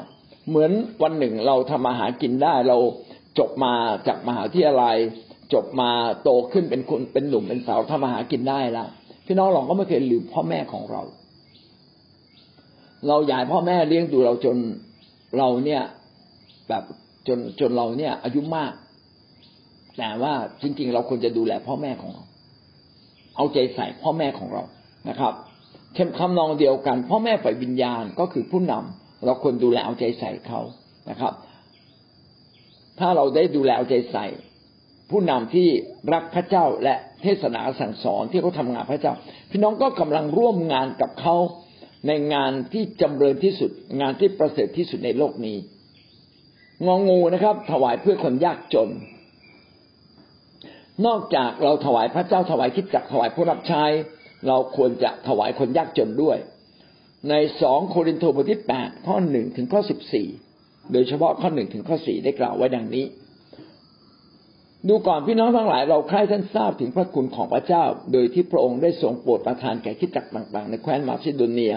เหมือนวันหนึ่งเราทำอาหารกินได้ เราจบมาจากมหาวิทยาลัย จบมาโตขึ้นเป็นคนเป็นหนุ่มเป็นสาวทำอาหารกินได้แล้วพี่น้องเราก็ไม่เคยลืมพ่อแม่ของเรา เรายากพ่อแม่เลี้ยงดูเราจนเราเนี่ยแบบจนจนเราเนี่ยอายุมาก แต่ว่าจริง ๆ เราควรจะดูแลพ่อแม่ของเรา เอาใจใส่พ่อแม่ของเรานะครับเช่นคำนองเดียวกัน พ่อแม่ฝ่ายวิญญาณก็คือผู้นำ เราควรดูแลเอาใจใส่เขานะครับ ถ้าเราได้ดูแลเอาใจใส่ ผู้นำที่รักพระเจ้าและเทศนาสั่งสอนที่เขาทางานพระเจ้า พี่น้องก็กำลังร่วมงานกับเขาในงานที่จำเริญที่สุด งานที่ประเสริฐที่สุดในโลกนี้ งองูนะครับ ถวายเพื่อคนยากจน นอกจากเราถวายพระเจ้าถวายคิดจักถวายผู้รับใช้เราควรจะถวายคนยากจนด้วย ในสองโครินธ์บทที่แปดข้อหนึ่งถึงข้อสิบสี่โดยเฉพาะข้อหนึ่งถึงข้อสี่ได้กล่าวไว้ดังนี้ ดูก่อนพี่น้องทั้งหลายเราใคร่ท่านทราบถึงพระคุณของพระเจ้า โดยที่พระองค์ได้ทรงโปรดประทานแก่คิดจักต่าง ๆ ในแคว้นมาซิโดเนีย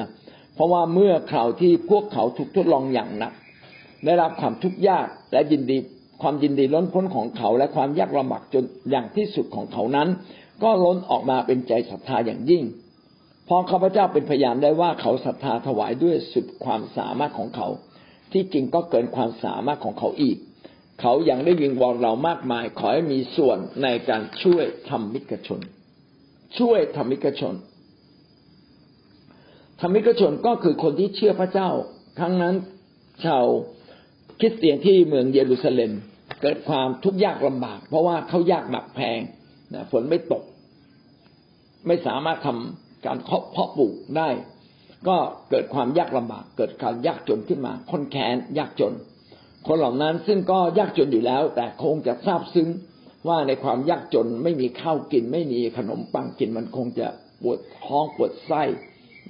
เพราะว่าเมื่อคราวที่พวกเขาถูกทดลองอย่างหนัก ได้รับความทุกข์ยากและยินดีความยินดีล้นพ้นของเขาและความยากลำบากจนอย่างที่สุดของเขานั้น ก็ล้นออกมาเป็นใจศรัทธาอย่างยิ่ง พอข้าพเจ้าเป็นพยานได้ว่าเขาศรัทธาถวายด้วยสุดความสามารถของเขา ที่จริงก็เกินความสามารถของเขาอีก เขายังได้วิงวอนเรามากมาย ขอให้มีส่วนในการช่วยธรรมิกชน ช่วยธรรมิกชนธรรมิกชนก็คือคนที่เชื่อพระเจ้า ครั้งนั้นชาวคริสเตียนที่เมืองเยรูซาเล็ม เกิดความทุกข์ยากลำบาก เพราะว่าเขายากหนักแพงนะฝนไม่ตก ไม่สามารถทำ การเพาะปลูกได้ ก็เกิดความยากลำบาก เกิดการยากจนขึ้นมาคนแค้นยากจน คนเหล่านั้นซึ่งก็ยากจนอยู่แล้ว แต่คงจะทราบซึ้งว่าในความยากจนไม่มีข้าวกิน ไม่มีขนมปังกินมันคงจะปวดท้องปวดไส้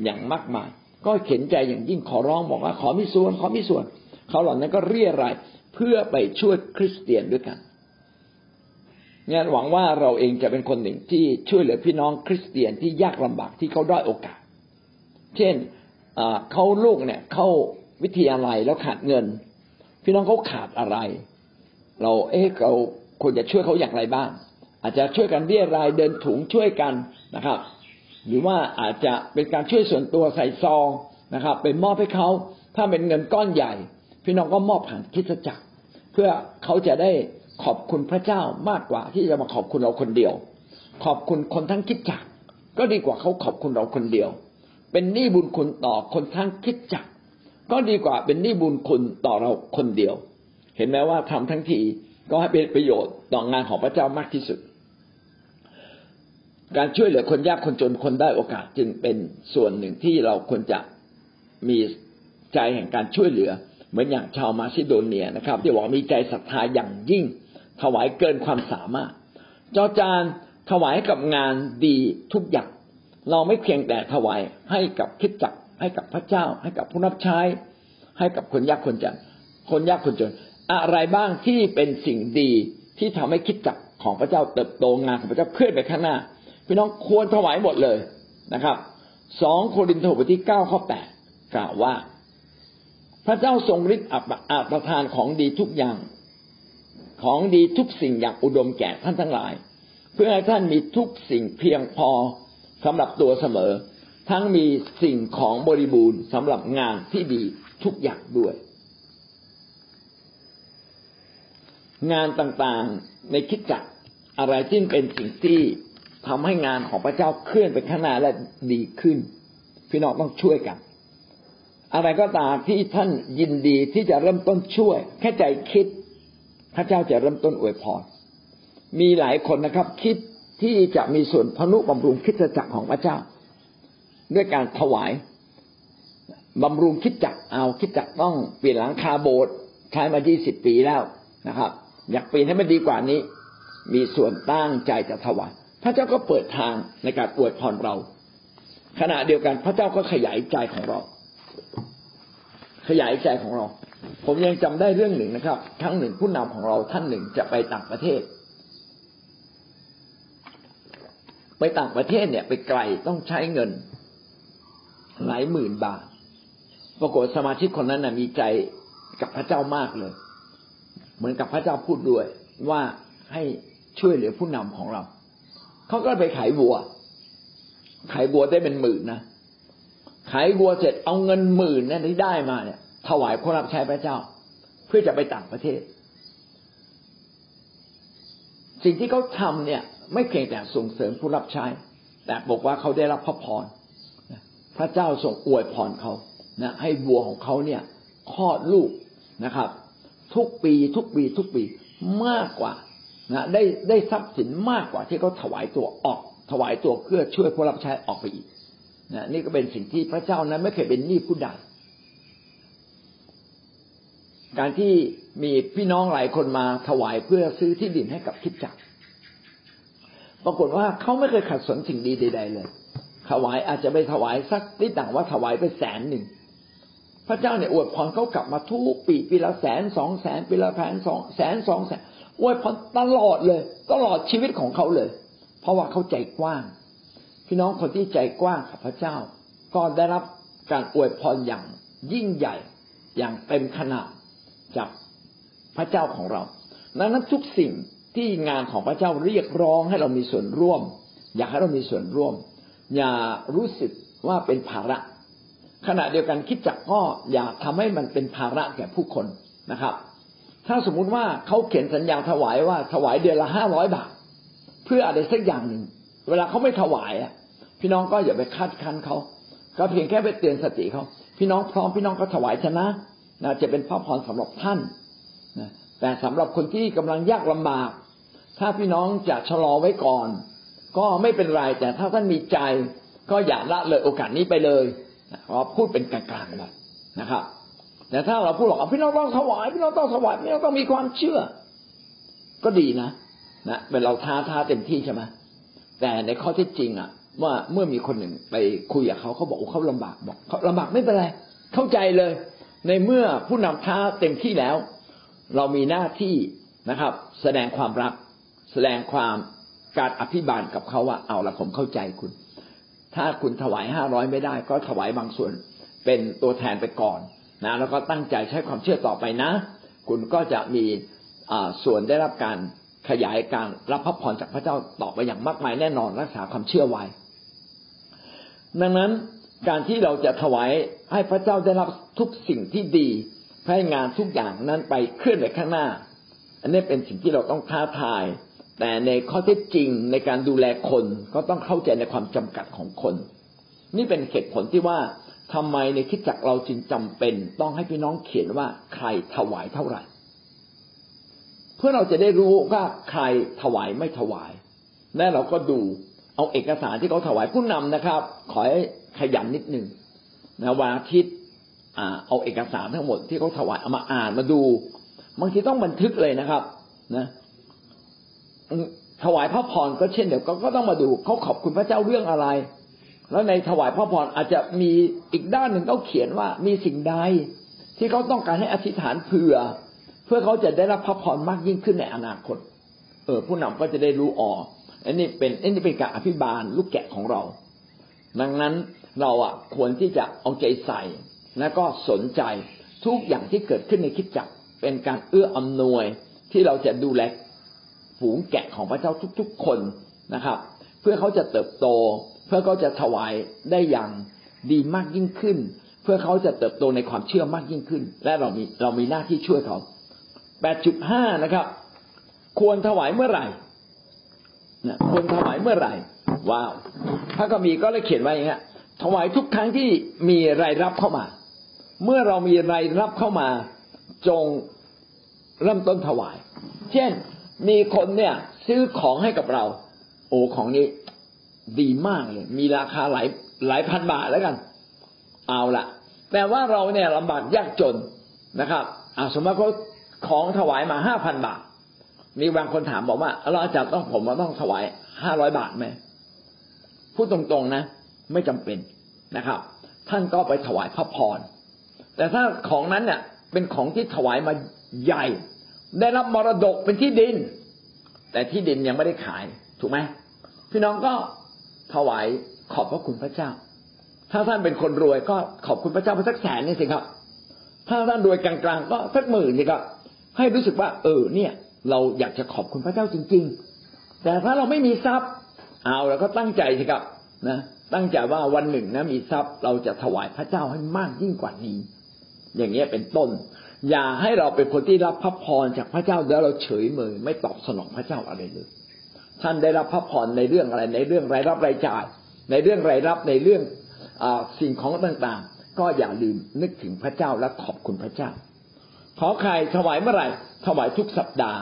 อย่างมากมาย ก็เข็นใจอย่างยิ่งขอร้องบอกว่าขอมีส่วนขอมีส่วน เขาเหล่านั้นก็เรียรายเพื่อไปช่วยคริสเตียนด้วยกัน งันหวังว่าเราเองจะเป็นคนหนึ่งที่ช่วยเหลือพี่น้องคริสเตียนที่ยากลำบากที่เขาด้อยโอกาส เช่นเขาลูกเนี่ยเข้าวิทยาลัยแล้วขาดเงิน พี่น้องเขาขาดอะไร เราเอ๊ะเราควรจะช่วยเขาอย่างไรบ้าง อาจจะช่วยกันเรียรายเดินถุงช่วยกันนะครับ หรือว่าอาจจะเป็นการช่วยส่วนตัวใส่ซองนะครับเป็นมอบให้เขาถ้าเป็นเงินก้อนใหญ่ พี่น้องก็มอบผ่านคิดจักร เพื่อเขาจะได้ ขอบคุณพระเจ้ามากกว่าที่จะมาขอบคุณเราคนเดียว ขอบคุณคนทั้งคิดจัก ก็ดีกว่าเขาขอบคุณเราคนเดียว เป็นหนี้บุญคุณต่อคนทั้งคิดจัก ก็ดีกว่าเป็นหนี้บุญคุณต่อเราคนเดียว เห็นไหมว่าทำทั้งทีก็ให้เป็นประโยชน์ต่องานของพระเจ้ามากที่สุด การช่วยเหลือคนยากคนจนคนได้โอกาสจึงเป็นส่วนหนึ่งที่เราควรจะมีใจแห่งการช่วยเหลือ เหมือนอย่างชาวมาซิโดเนียนะครับที่บอกมีใจศรัทธาอย่างยิ่ง ถวายเกินความสามารถ จอจานถวายกับงานดีทุกอย่าง เราไม่เพียงแต่ถวายให้กับคิดจักให้กับพระเจ้า ให้กับผู้รับใช้ ให้กับคนยากคนจน คนยากคนจน อะไรบ้างที่เป็นสิ่งดีที่ทำให้คิดจักของพระเจ้าเติบโตงานของพระเจ้าเคลื่อนไปข้างหน้า พี่น้องควรถวายหมดเลยนะครับสองโครินธ์บทที่เก้าข้อแปดกล่าวว่า พระเจ้าทรงฤทธิ์อัปประทานของดีทุกอย่าง ของดีทุกสิ่งอย่างอุดมแก่ท่านทั้งหลาย เพื่อให้ท่านมีทุกสิ่งเพียงพอสำหรับตัวเสมอ ทั้งมีสิ่งของบริบูรณ์สำหรับงานที่ดีทุกอย่างด้วย งานต่างๆในคิดจักอะไรที่เป็นสิ่งที่ทำให้งานของพระเจ้าเคลื่อนไปข้างหน้าและดีขึ้น พี่น้องต้องช่วยกัน อะไรก็ตามที่ท่านยินดีที่จะเริ่มต้นช่วย แค่ใจคิด พระเจ้าจะเริ่มต้นอวยพร มีหลายคนนะครับ คิดที่จะมีส่วนพนุบำรุงคิดจักรของพระเจ้า ด้วยการถวายบำรุงคิดจักรเอาคิดจักรต้องเปลี่ยนหลังคาโบสถ์ใช้มายี่สิบปีแล้วนะครับ อยากเปลี่ยนให้มันดีกว่านี้ มีส่วนตั้งใจจะถวายพระเจ้าก็เปิดทางในการอวยพรเรา ขณะเดียวกันพระเจ้าก็ขยายใจของเรา ขยายใจของเรา ผมยังจำได้เรื่องหนึ่งนะครับ ครั้งหนึ่งผู้นำของเราท่านหนึ่งจะไปต่างประเทศ ไปต่างประเทศเนี่ย ไปไกลต้องใช้เงิน หลายหมื่นบาท ปรากฏสมาชิกคนนั้นนะมีใจกับพระเจ้ามากเลย เหมือนกับพระเจ้าพูดด้วยว่าให้ช่วยเหลือผู้นำของเรา เขาก็ไปขายวัว ขายวัวได้เป็นหมื่นนะ ขายวัวเสร็จเอาเงินหมื่นนั่นที่ได้มาเนี่ย ถวายผู้รับใช้พระเจ้า เพื่อจะไปต่างประเทศ สิ่งที่เขาทำเนี่ย ไม่เพียงแต่ส่งเสริมผู้รับใช้ แต่บอกว่าเขาได้รับพระพรพระเจ้าทรงอวยพรเขานะให้วัวของเขาเนี่ยคลอดลูกนะครับ ทุกปีทุกปีทุกปีมากกว่านะได้ได้ทรัพย์สินมากกว่าที่เขาถวายตัวออก ถวายตัวเพื่อช่วยผู้รับใช้ออกไปอีกนะนี่ก็เป็นสิ่งที่พระเจ้านั้นไม่เคยเป็นหนี้ผู้ใด การที่มีพี่น้องหลายคนมาถวายเพื่อซื้อที่ดินให้กับคิดจักรปรากฏว่าเขาไม่เคยขัดสนสิ่งดีใด ๆ เลย ถวายอาจจะไปถวายสักนิดต่างว่าถวายไปแสนหนึ่งพระเจ้าเนี่ยอวยพรเขากลับมาทุกปีปีละแสนสองแสนปีละแสนสองแสนสองแสนอวยพรตลอดเลย ตลอดชีวิตของเขาเลย เพราะว่าเขาใจกว้าง พี่น้องคนที่ใจกว้างกับพระเจ้า ก็ได้รับการอวยพรอย่างยิ่งใหญ่อย่างเต็มขนาด จากพระเจ้าของเราดังนั้นทุกสิ่งที่งานของพระเจ้าเรียกร้องให้เรามีส่วนร่วม อยากให้เรามีส่วนร่วม อย่ารู้สึกว่าเป็นภาระ ขณะเดียวกันคิดจักก็อย่าทำให้มันเป็นภาระแก่ผู้คนนะครับ ถ้าสมมุติว่าเขาเขียนสัญญาถวายว่าถวายเดือนละห้าร้อยบาท เพื่ออะไรสักอย่างหนึ่งเวลาเขาไม่ถวายอะ พี่น้องก็อย่าไปคาดคันเขาก็เพียงแค่ไปเตือนสติเขาพี่น้องพร้อมพี่น้องก็ถวายชนะ นะจะเป็นพระพรสำหรับท่านนะแต่สำหรับคนที่กำลังยากลำบาก ถ้าพี่น้องจะชะลอไว้ก่อน ก็ไม่เป็นไรแต่ถ้าท่านมีใจ ก็อย่าละเลยโอกาสนี้ไปเลยเราพูดเป็นกลางๆแบบนะครับ แต่ถ้าเราพูดหรอกพี่น้องต้องถวายพี่น้องต้องถวายพี่น้องต้องมีความเชื่อ ก็ดีนะนะเป็นเราท้าท้าเต็มที่ใช่ไหมแต่ในข้อที่จริงอะว่าเมื่อมีคนหนึ่งไปคุยกับเขาเขาบอกเขาลำบากบอกเขาลำบากไม่เป็นไรเข้าใจเลย ในเมื่อผู้นำท้าเต็มที่แล้ว เรามีหน้าที่นะครับ แสดงความรัก แสดงความการอภิบาลกับเขาว่าเอาละผมเข้าใจคุณ ถ้าคุณถวายห้าร้อยไม่ได้ ก็ถวายบางส่วนเป็นตัวแทนไปก่อนนะแล้วก็ตั้งใจใช้ความเชื่อต่อไปนะ คุณก็จะมีส่วนได้รับการขยายการรับพระพรจากพระเจ้าต่อไปอย่างมากมายแน่นอนรักษาความเชื่อไว้ ดังนั้น การที่เราจะถวายให้พระเจ้าได้รับทุกสิ่งที่ดีให้งานทุกอย่างนั้นไปเคลื่อนไปข้างหน้า อันนี้เป็นสิ่งที่เราต้องท้าทาย แต่ในข้อเท็จจริงในการดูแลคนก็ต้องเข้าใจในความจำกัดของคน นี่เป็นเหตุผลที่ว่าทำไมในคิดจักเราจึงจำเป็น ต้องให้พี่น้องเขียนว่าใครถวายเท่าไหร่ เพื่อเราจะได้รู้ว่าใครถวายไม่ถวาย และเราก็ดูเอาเอกสารที่เขาถวายผู้นำนะครับ ขอให้ ขยันนิดหนึ่งนะวันอาทิตย์เอาเอกสารทั้งหมดที่เขาถวายเอามาอ่านมาดู บางทีต้องบันทึกเลยนะครับ นะถวายพระพรก็เช่นเดียวกันก็ต้องมาดูเขาขอบคุณพระเจ้าเรื่องอะไร แล้วในถวายพระพรอาจจะมีอีกด้านหนึ่งเขาเขียนว่ามีสิ่งใดที่เขาต้องการให้อธิษฐานเผื่อ เพื่อเขาจะได้รับพระพรมากยิ่งขึ้นในอนาคต เออ ผู้นำก็จะได้รู้อ๋ออันนี้เป็นอันนี้เป็นการอภิบาลลูกแกะของเรา ดังนั้น เราอะควรที่จะเอาใจใส่ และก็สนใจทุกอย่างที่เกิดขึ้นในคิดจักเป็นการเอื้ออำนวยที่เราจะดูแลฝูงแกะของพระเจ้าทุกๆคนนะครับ เพื่อเขาจะเติบโต เพื่อเขาจะถวายได้อย่างดีมากยิ่งขึ้น เพื่อเขาจะเติบโตในความเชื่อมากยิ่งขึ้น และเรามีเรามีหน้าที่ช่วยเขา 8.5 นะครับ ควรถวายเมื่อไหร่นะควรถวายเมื่อไหร่ ว้าวพระกมีก็เลยเขียนไว้อย่างนี้ ถวายทุกครั้งที่มีรายรับเข้ามา เมื่อเรามีรายรับเข้ามา จงเริ่มต้นถวาย เช่น มีคนเนี่ยซื้อของให้กับเรา โอ้ของนี้ดีมากเลย มีราคาหลายหลายพันบาทแล้วกัน เอาละแต่ว่าเราเนี่ยลำบากยากจนนะครับอาสมมติเขาของถวายมาห้าพันบาท มีบางคนถามบอกว่าเราจารย์ต้องผมว่าต้องถวายห้าร้อยบาทไหมพูดตรงๆนะ ไม่จำเป็น นะครับ ท่านก็ไปถวายพระพร แต่ถ้าของนั้นเนี่ยเป็นของที่ถวายมาใหญ่ ได้รับมรดกเป็นที่ดิน แต่ที่ดินยังไม่ได้ขายถูกไหมพี่น้องก็ถวายขอบพระคุณพระเจ้า ถ้าท่านเป็นคนรวยก็ขอบคุณพระเจ้าไปสักแสนนี่สิครับ ถ้าท่านรวยกลางๆก็สักหมื่นนี่ก็ให้รู้สึกว่า เออเนี่ย เราอยากจะขอบคุณพระเจ้าจริง ๆ แต่ถ้าเราไม่มีทรัพย์ เอาแล้วก็ตั้งใจสิครับนะ ตั้งใจว่าวันหนึ่งนะมีทรัพย์เราจะถวายพระเจ้าให้มากยิ่งกว่านี้ อย่างเงี้ยเป็นต้น อย่าให้เราเป็นคนที่รับพระพรจากพระเจ้าแล้วเราเฉยเมยไม่ตอบสนองพระเจ้าอะไรเลยท่านได้รับพระพรในเรื่องอะไร ในเรื่องรายรับรายจ่าย ในเรื่องรายรับในเรื่องอสิ่งของต่างๆ ก็อย่าลืมนึกถึงพระเจ้าและขอบคุณพระเจ้า ขอใครถวายเมื่อไหร่ ถวายทุกสัปดาห์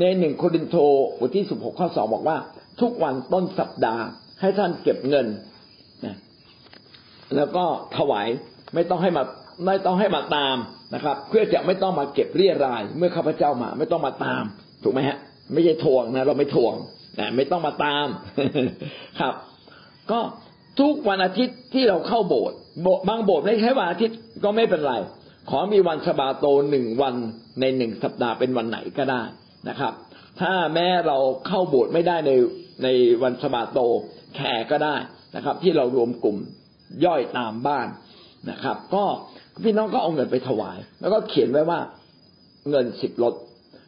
ในหนึ่งโครินโตบทที่สิบหกข้อสองบอกว่า ทุกวันต้นสัปดาห์ ให้ท่านเก็บเงินนะแล้วก็ถวายไม่ต้องให้มาไม่ต้องให้มาตามนะครับ เพื่อจะไม่ต้องมาเก็บเรียราย เมื่อข้าพเจ้ามา ไม่ต้องมาตาม ถูกไหมฮะ ไม่ใช่ทวงนะ เราไม่ทวงนะไม่ต้องมาตามครับ ก็ทุกวันอาทิตย์ที่เราเข้าโบสถ์บางโบสถ์ไม่ใช่วันอาทิตย์ก็ไม่เป็นไร ขอมีวันสบาโตหนึ่งวันในหนึ่งสัปดาห์เป็นวันไหนก็ได้นะครับ ถ้าแม้เราเข้าโบสถ์ไม่ได้ในในวันสบาโต แขกก็ได้นะครับ ที่เรารวมกลุ่มย่อยตามบ้านนะครับ ก็พี่น้องก็เอาเงินไปถวาย แล้วก็เขียนไว้ว่าเงินสิบลด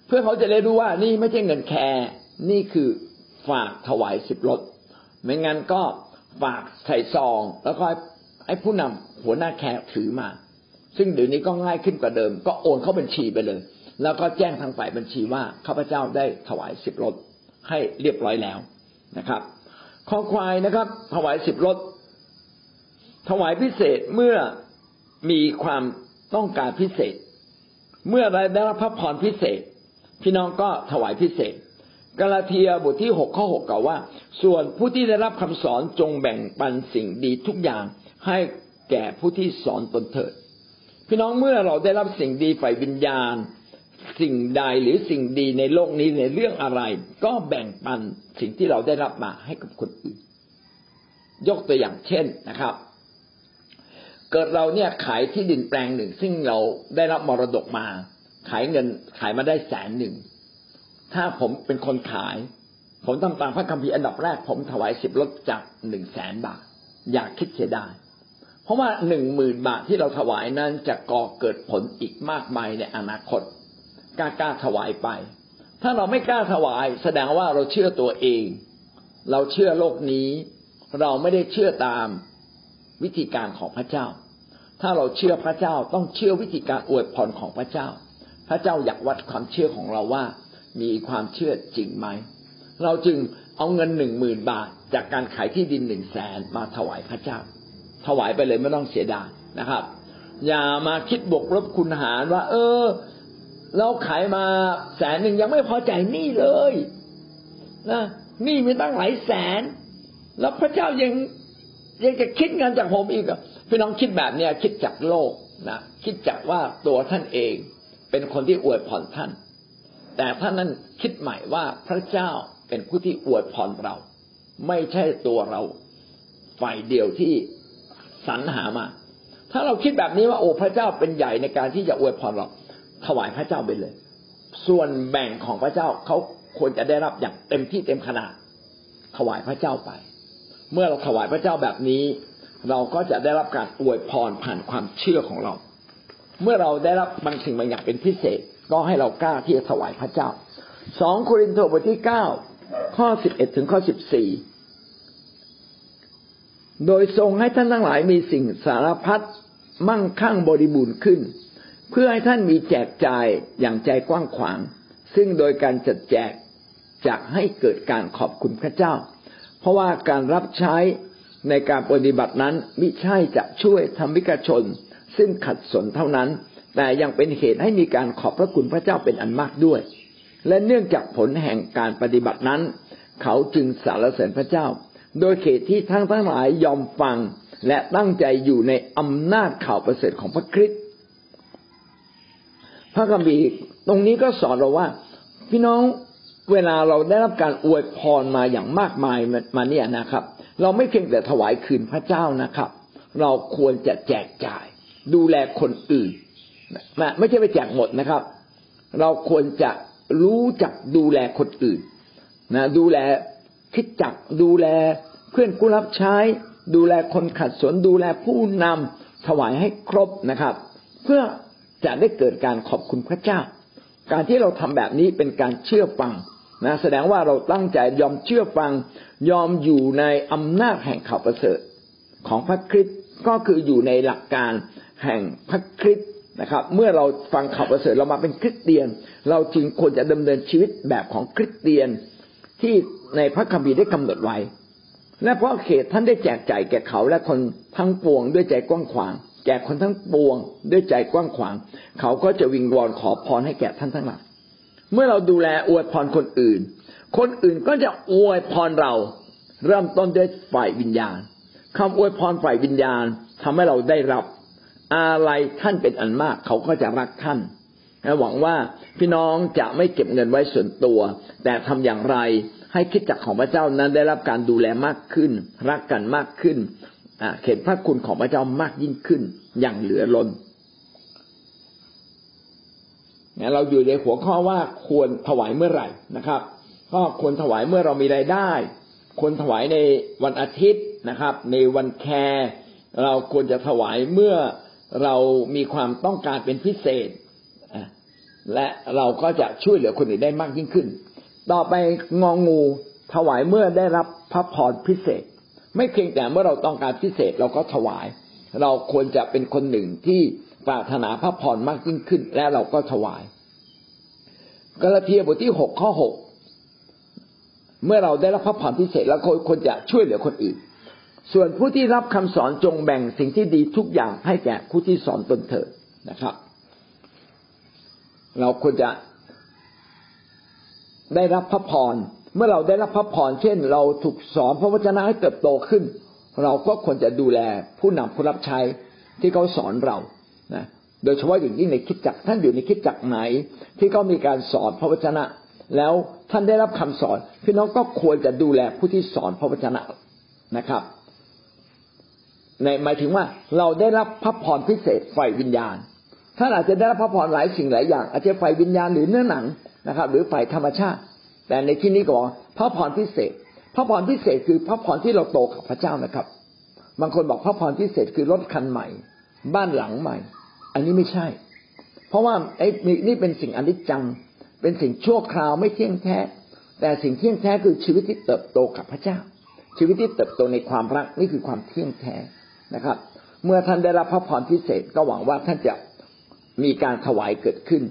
เพื่อเขาจะได้รู้ว่านี่ไม่ใช่เงินแคร์นี่คือฝากถวายสิบลดไม่งั้นก็ฝากใส่ซอง แล้วก็ให้ผู้นำหัวหน้าแคร์ถือมา ซึ่งเดี๋ยวนี้ก็ง่ายขึ้นกว่าเดิม ก็โอนเข้าบัญชีไปเลย แล้วก็แจ้งทางฝ่ายบัญชีว่าข้าพเจ้าได้ถวายสิบลดให้เรียบร้อยแล้วนะครับ ขอควายนะครับ ถวายสิบลดถวายพิเศษเมื่อมีความต้องการพิเศษ เมื่อได้รับพระพรพิเศษ พี่น้องก็ถวายพิเศษ กาลาเทียบทที่หกข้อหกกล่าวว่า ส่วนผู้ที่ได้รับคำสอนจงแบ่งปันสิ่งดีทุกอย่างให้แก่ผู้ที่สอนตนเถิด พี่น้องเมื่อเราได้รับสิ่งดีฝ่ายวิญญาณ สิ่งใดหรือสิ่งดีในโลกนี้ในเรื่องอะไร ก็แบ่งปันสิ่งที่เราได้รับมาให้กับคนอื่น ยกตัวอย่างเช่นนะครับ เกิดเราเนี่ยขายที่ดินแปลงหนึ่ง ซึ่งเราได้รับมรดกมา ขายเงินขายมาได้แสนหนึ่ง ถ้าผมเป็นคนขาย ผมทำตามพระคัมภีร์อันดับแรก ผมถวายสิบลดจากหนึ่งแสนบาท อยากคิดเสียดายเพราะว่าหนึ่งหมื่นบาทที่เราถวายนั้นจะก่อเกิดผลอีกมากมายในอนาคต กล้ากล้าถวายไป ถ้าเราไม่กล้าถวาย แสดงว่าเราเชื่อตัวเอง เราเชื่อโลกนี้ เราไม่ได้เชื่อตามวิธีการของพระเจ้า ถ้าเราเชื่อพระเจ้าต้องเชื่อวิธีการอวยพรของพระเจ้า พระเจ้าอยากวัดความเชื่อของเราว่า มีความเชื่อจริงไหม เราจึงเอาเงินหนึ่งหมื่นบาท จากการขายที่ดินหนึ่งแสนมาถวายพระเจ้า ถวายไปเลยไม่ต้องเสียดายนะครับ อย่ามาคิดบวกลบคุณหารว่า เออ เราขายมาแสนหนึ่งยังไม่พอใจนี่เลยนะนี่มีตั้งหลายแสน แล้วพระเจ้ายังยังจะคิดเงินจากผมอีกพี่น้องคิดแบบเนี้ยคิดจากโลกนะคิดจักว่าตัวท่านเองเป็นคนที่อวยพรท่าน แต่ท่านนั้นคิดใหม่ว่าพระเจ้าเป็นผู้ที่อวยพรเรา ไม่ใช่ตัวเราฝ่ายเดียวที่สรรหามา ถ้าเราคิดแบบนี้ว่าโอ้พระเจ้าเป็นใหญ่ในการที่จะอวยพรเรา ถวายพระเจ้าไปเลย ส่วนแบ่งของพระเจ้าเขาควรจะได้รับอย่างเต็มที่เต็มขนาดถวายพระเจ้าไป เมื่อเราถวายพระเจ้าแบบนี้ เราก็จะได้รับการอวยพรผ่านความเชื่อของเรา เมื่อเราได้รับบางสิ่งบางอย่างเป็นพิเศษ ก็ให้เรากล้าที่จะถวายพระเจ้าสองโครินธ์บทที่เก้าข้อสิบเอ็ดถึงข้อสิบสี่โดยทรงให้ท่านทั้งหลายมีสิ่งสารพัดมั่งคั่งบริบูรณ์ขึ้น เพื่อให้ท่านมีแจกจ่ายอย่างใจกว้างขวาง ซึ่งโดยการจัดแจกจะให้เกิดการขอบคุณพระเจ้า เพราะว่าการรับใช้ในการปฏิบัตินั้นมิใช่จะช่วยธรรมิกชน ซึ่งขัดสนเท่านั้น แต่ยังเป็นเหตุให้มีการขอบพระคุณพระเจ้าเป็นอันมากด้วย และเนื่องจากผลแห่งการปฏิบัตินั้น เขาจึงสรรเสริญพระเจ้า โดยเขตที่ทั้งทั้งหลายยอมฟังและตั้งใจอยู่ในอำนาจข่าวประเสริฐของพระคริสต์ พระคัมภีร์ตรงนี้ก็สอนเราว่า พี่น้องเวลาเราได้รับการอวยพรมาอย่างมากมายมาเนี่ยนะครับ เราไม่เพียงแต่ถวายคืนพระเจ้านะครับ เราควรจะแจกจ่าย ดูแลคนอื่นไม่ใช่ไปแจกหมดนะครับ เราควรจะรู้จักดูแลคนอื่นนะดูแลคิดจักดูแลเพื่อนผู้รับใช้ ดูแลคนขัดสนดูแลผู้นำถวายให้ครบนะครับ เพื่อ จะได้เกิดการขอบคุณพระเจ้า การที่เราทำแบบนี้เป็นการเชื่อฟังนะแสดงว่าเราตั้งใจยอมเชื่อฟัง ยอมอยู่ในอำนาจแห่งข่าวประเสริฐ ของพระคริสต์ก็คืออยู่ในหลักการแห่งพระคริสต์นะครับ เมื่อเราฟังข่าวประเสริฐเรามาเป็นคริสเตียน เราจึงควรจะดำเนินชีวิตแบบของคริสเตียนที่ในพระคัมภีร์ได้กำหนดไว้และเพราะเขตท่านได้แจกจ่ายแก่เขาและคนทั้งปวงด้วยใจกว้างขวาง แก่คนทั้งปวง ด้วยใจกว้างขวาง เขาก็จะวิงวอนขอพรให้แก่ท่านทั้งหลายเมื่อเราดูแลอวยพรคนอื่น คนอื่นก็จะอวยพรเรา เริ่มต้นด้วยฝ่ายวิญญาณคำอวยพรฝ่ายวิญญาณทำให้เราได้รับ อะไรท่านเป็นอันมาก เขาก็จะรักท่านหวังว่าพี่น้องจะไม่เก็บเงินไว้ส่วนตัว แต่ทำอย่างไรให้คิดจักของพระเจ้านั้นได้รับการดูแลมากขึ้น รักกันมากขึ้น เห็นพระคุณของพระเจ้ามากยิ่งขึ้นอย่างเหลือล้นเราอยู่ในหัวข้อว่าควรถวายเมื่อไหร่นะครับ ก็ควรถวายเมื่อเรามีรายได้ ควรถวายในวันอาทิตย์นะครับ ในวันแคร์เราควรจะถวายเมื่อเรามีความต้องการเป็นพิเศษ และเราก็จะช่วยเหลือคนอื่นได้มากยิ่งขึ้น ต่อไปงองูถวายเมื่อได้รับพระพรพิเศษ ไม่เพียงแต่เมื่อเราต้องการพิเศษเราก็ถวาย เราควรจะเป็นคนหนึ่งที่ปรารถนาพระพรมากยิ่งขึ้น และเราก็ถวายกาลเทียบทที่หกข้อหกเมื่อเราได้รับพระพรพิเศษแล้วควรจะช่วยเหลือคนอื่น ส่วนผู้ที่รับคำสอนจงแบ่งสิ่งที่ดีทุกอย่างให้แก่ผู้ที่สอนตนเถิดนะครับ เราควรจะได้รับพระพร เมื่อเราได้รับพระพรเช่น เราถูกสอนพระวจนะให้เติบโตขึ้น เราก็ควรจะดูแลผู้นำผู้รับใช้ที่เขาสอนเรานะโดยเฉพาะอย่างยิ่งในคิดจักท่านอยู่ในคิดจักไหน ที่เขามีการสอนพระวจนะ แล้วท่านได้รับคำสอนพี่น้องก็ควรจะดูแลผู้ที่สอนพระวจนะนะครับ ในหมายถึงว่าเราได้รับพระพรพิเศษไฟวิญญาณท่านอาจจะได้รับพระพรหลายสิ่งหลายอย่าง อาจจะฝ่ายวิญญาณหรือเนื้อหนังนะครับ หรือฝ่ายธรรมชาติ แต่ในที่นี้ก็บอกพระพรพิเศษ พระพรพิเศษคือพระพรที่เราโตกับพระเจ้านะครับ บางคนบอกพระพรพิเศษคือรถคันใหม่ บ้านหลังใหม่ อันนี้ไม่ใช่ เพราะว่าไอ้นี่เป็นสิ่งอนิจจัง เป็นสิ่งชั่วคราวไม่เที่ยงแท้ แต่สิ่งเที่ยงแท้คือชีวิตที่เติบโตกับพระเจ้า ชีวิตที่เติบโตในความรักนี่คือความเที่ยงแท้นะครับ เมื่อท่านได้รับพระพรพิเศษก็หวังว่าท่านจะมีการถวายเกิดขึ้น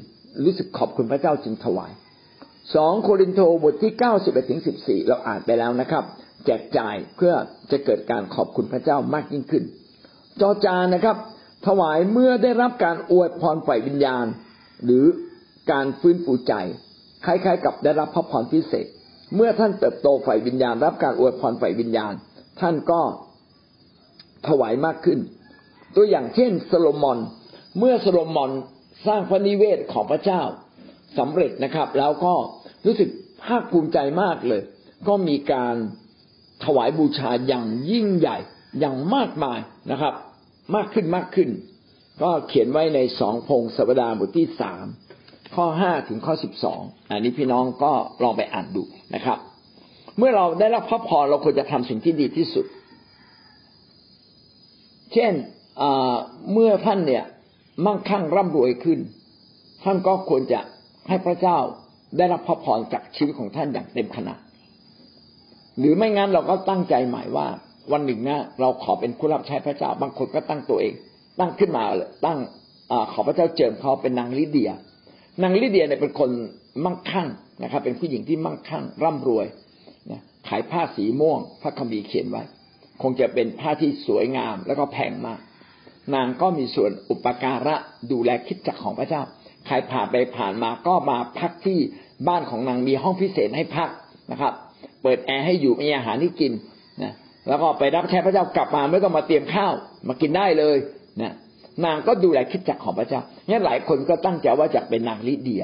รู้สึกขอบคุณพระเจ้าจึงถวาย สองโครินโตบทที่เก้าสิบเอ็ดถึงสิบสี่เราอ่านไปแล้วนะครับ แจกจ่ายเพื่อจะเกิดการขอบคุณพระเจ้ามากยิ่งขึ้น จ จานนะครับ ถวายเมื่อได้รับการอวยพรฝ่ายวิญญาณ หรือการฟื้นฟูใจ คล้ายๆ กับได้รับพระพรพิเศษ เมื่อท่านเติบโตฝ่ายวิญญาณ รับการอวยพรฝ่ายวิญญาณ ท่านก็ถวายมากขึ้น ตัวอย่างเช่นโซโลมอน เมื่อโซโลมอนสร้างพระนิเวศของพระเจ้า สำเร็จนะครับ แล้วก็รู้สึกภาคภูมิใจมากเลย ก็มีการถวายบูชาอย่างยิ่งใหญ่อย่างมากมายนะครับ มากขึ้นมากขึ้น ก็เขียนไว้ในสองพงศวดาบทที่สามข้อห้าถึงข้อสิบสองอันนี้พี่น้องก็ลองไปอ่านดูนะครับ เมื่อเราได้รับพระพรเราควรจะทำสิ่งที่ดีที่สุด เช่นเมื่อท่านเนี่ยมั่งคั่งร่ำรวยขึ้น ท่านก็ควรจะ ให้พระเจ้าได้รับพระพรจากชีวิตของท่านอย่างเต็มขนาดหรือไม่งั้นเราก็ตั้งใจหมายว่า วันหนึ่งนะเราขอเป็นผู้รับใช้พระเจ้า บางคนก็ตั้งตัวเอง ตั้งขึ้นมาเลยตั้งอขอพระเจ้าเจิมเขาเป็นนางลิเดีย นางลิเดียเนี่ยเป็นคนมั่งคั่งนะครับ เป็นผู้หญิงที่มั่งคั่ง ร่ำรวยนะขายผ้าสีม่วง พระคัมภีร์เขียนไว้ คงจะเป็นผ้าที่สวยงามแล้วก็แพงมาก นางก็มีส่วนอุปการะดูแลคิดจักของพระเจ้า ใครผ่านไปผ่านมาก็มาพักที่บ้านของนางมีห้องพิเศษให้พักนะครับ เปิดแอร์ให้อยู่มีอาหารที่กินนะแล้วก็ไปรับแค่พระเจ้ากลับมาไม่ต้องมาเตรียมข้าวมากินได้เลยนะนางก็ดูแลคิดจักของพระเจ้าเนี่ยหลายคนก็ตั้งใจว่าจะเป็นนางลิเดีย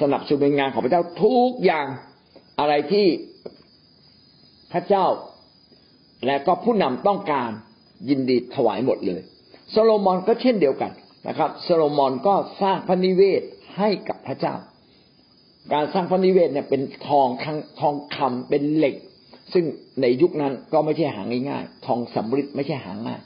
สนับสนุนงานของพระเจ้าทุกอย่างอะไรที่พระเจ้าและก็ผู้นำต้องการยินดีถวายหมดเลยโซโลมอนก็เช่นเดียวกัน นะครับโซโลมอนก็สร้างพระนิเวศให้กับพระเจ้า การสร้างพระนิเวศเนี่ยเป็นทองทองคำเป็นเหล็ก ซึ่งในยุคนั้นก็ไม่ใช่หาง่ายๆทองสำริดไม่ใช่หาง่าย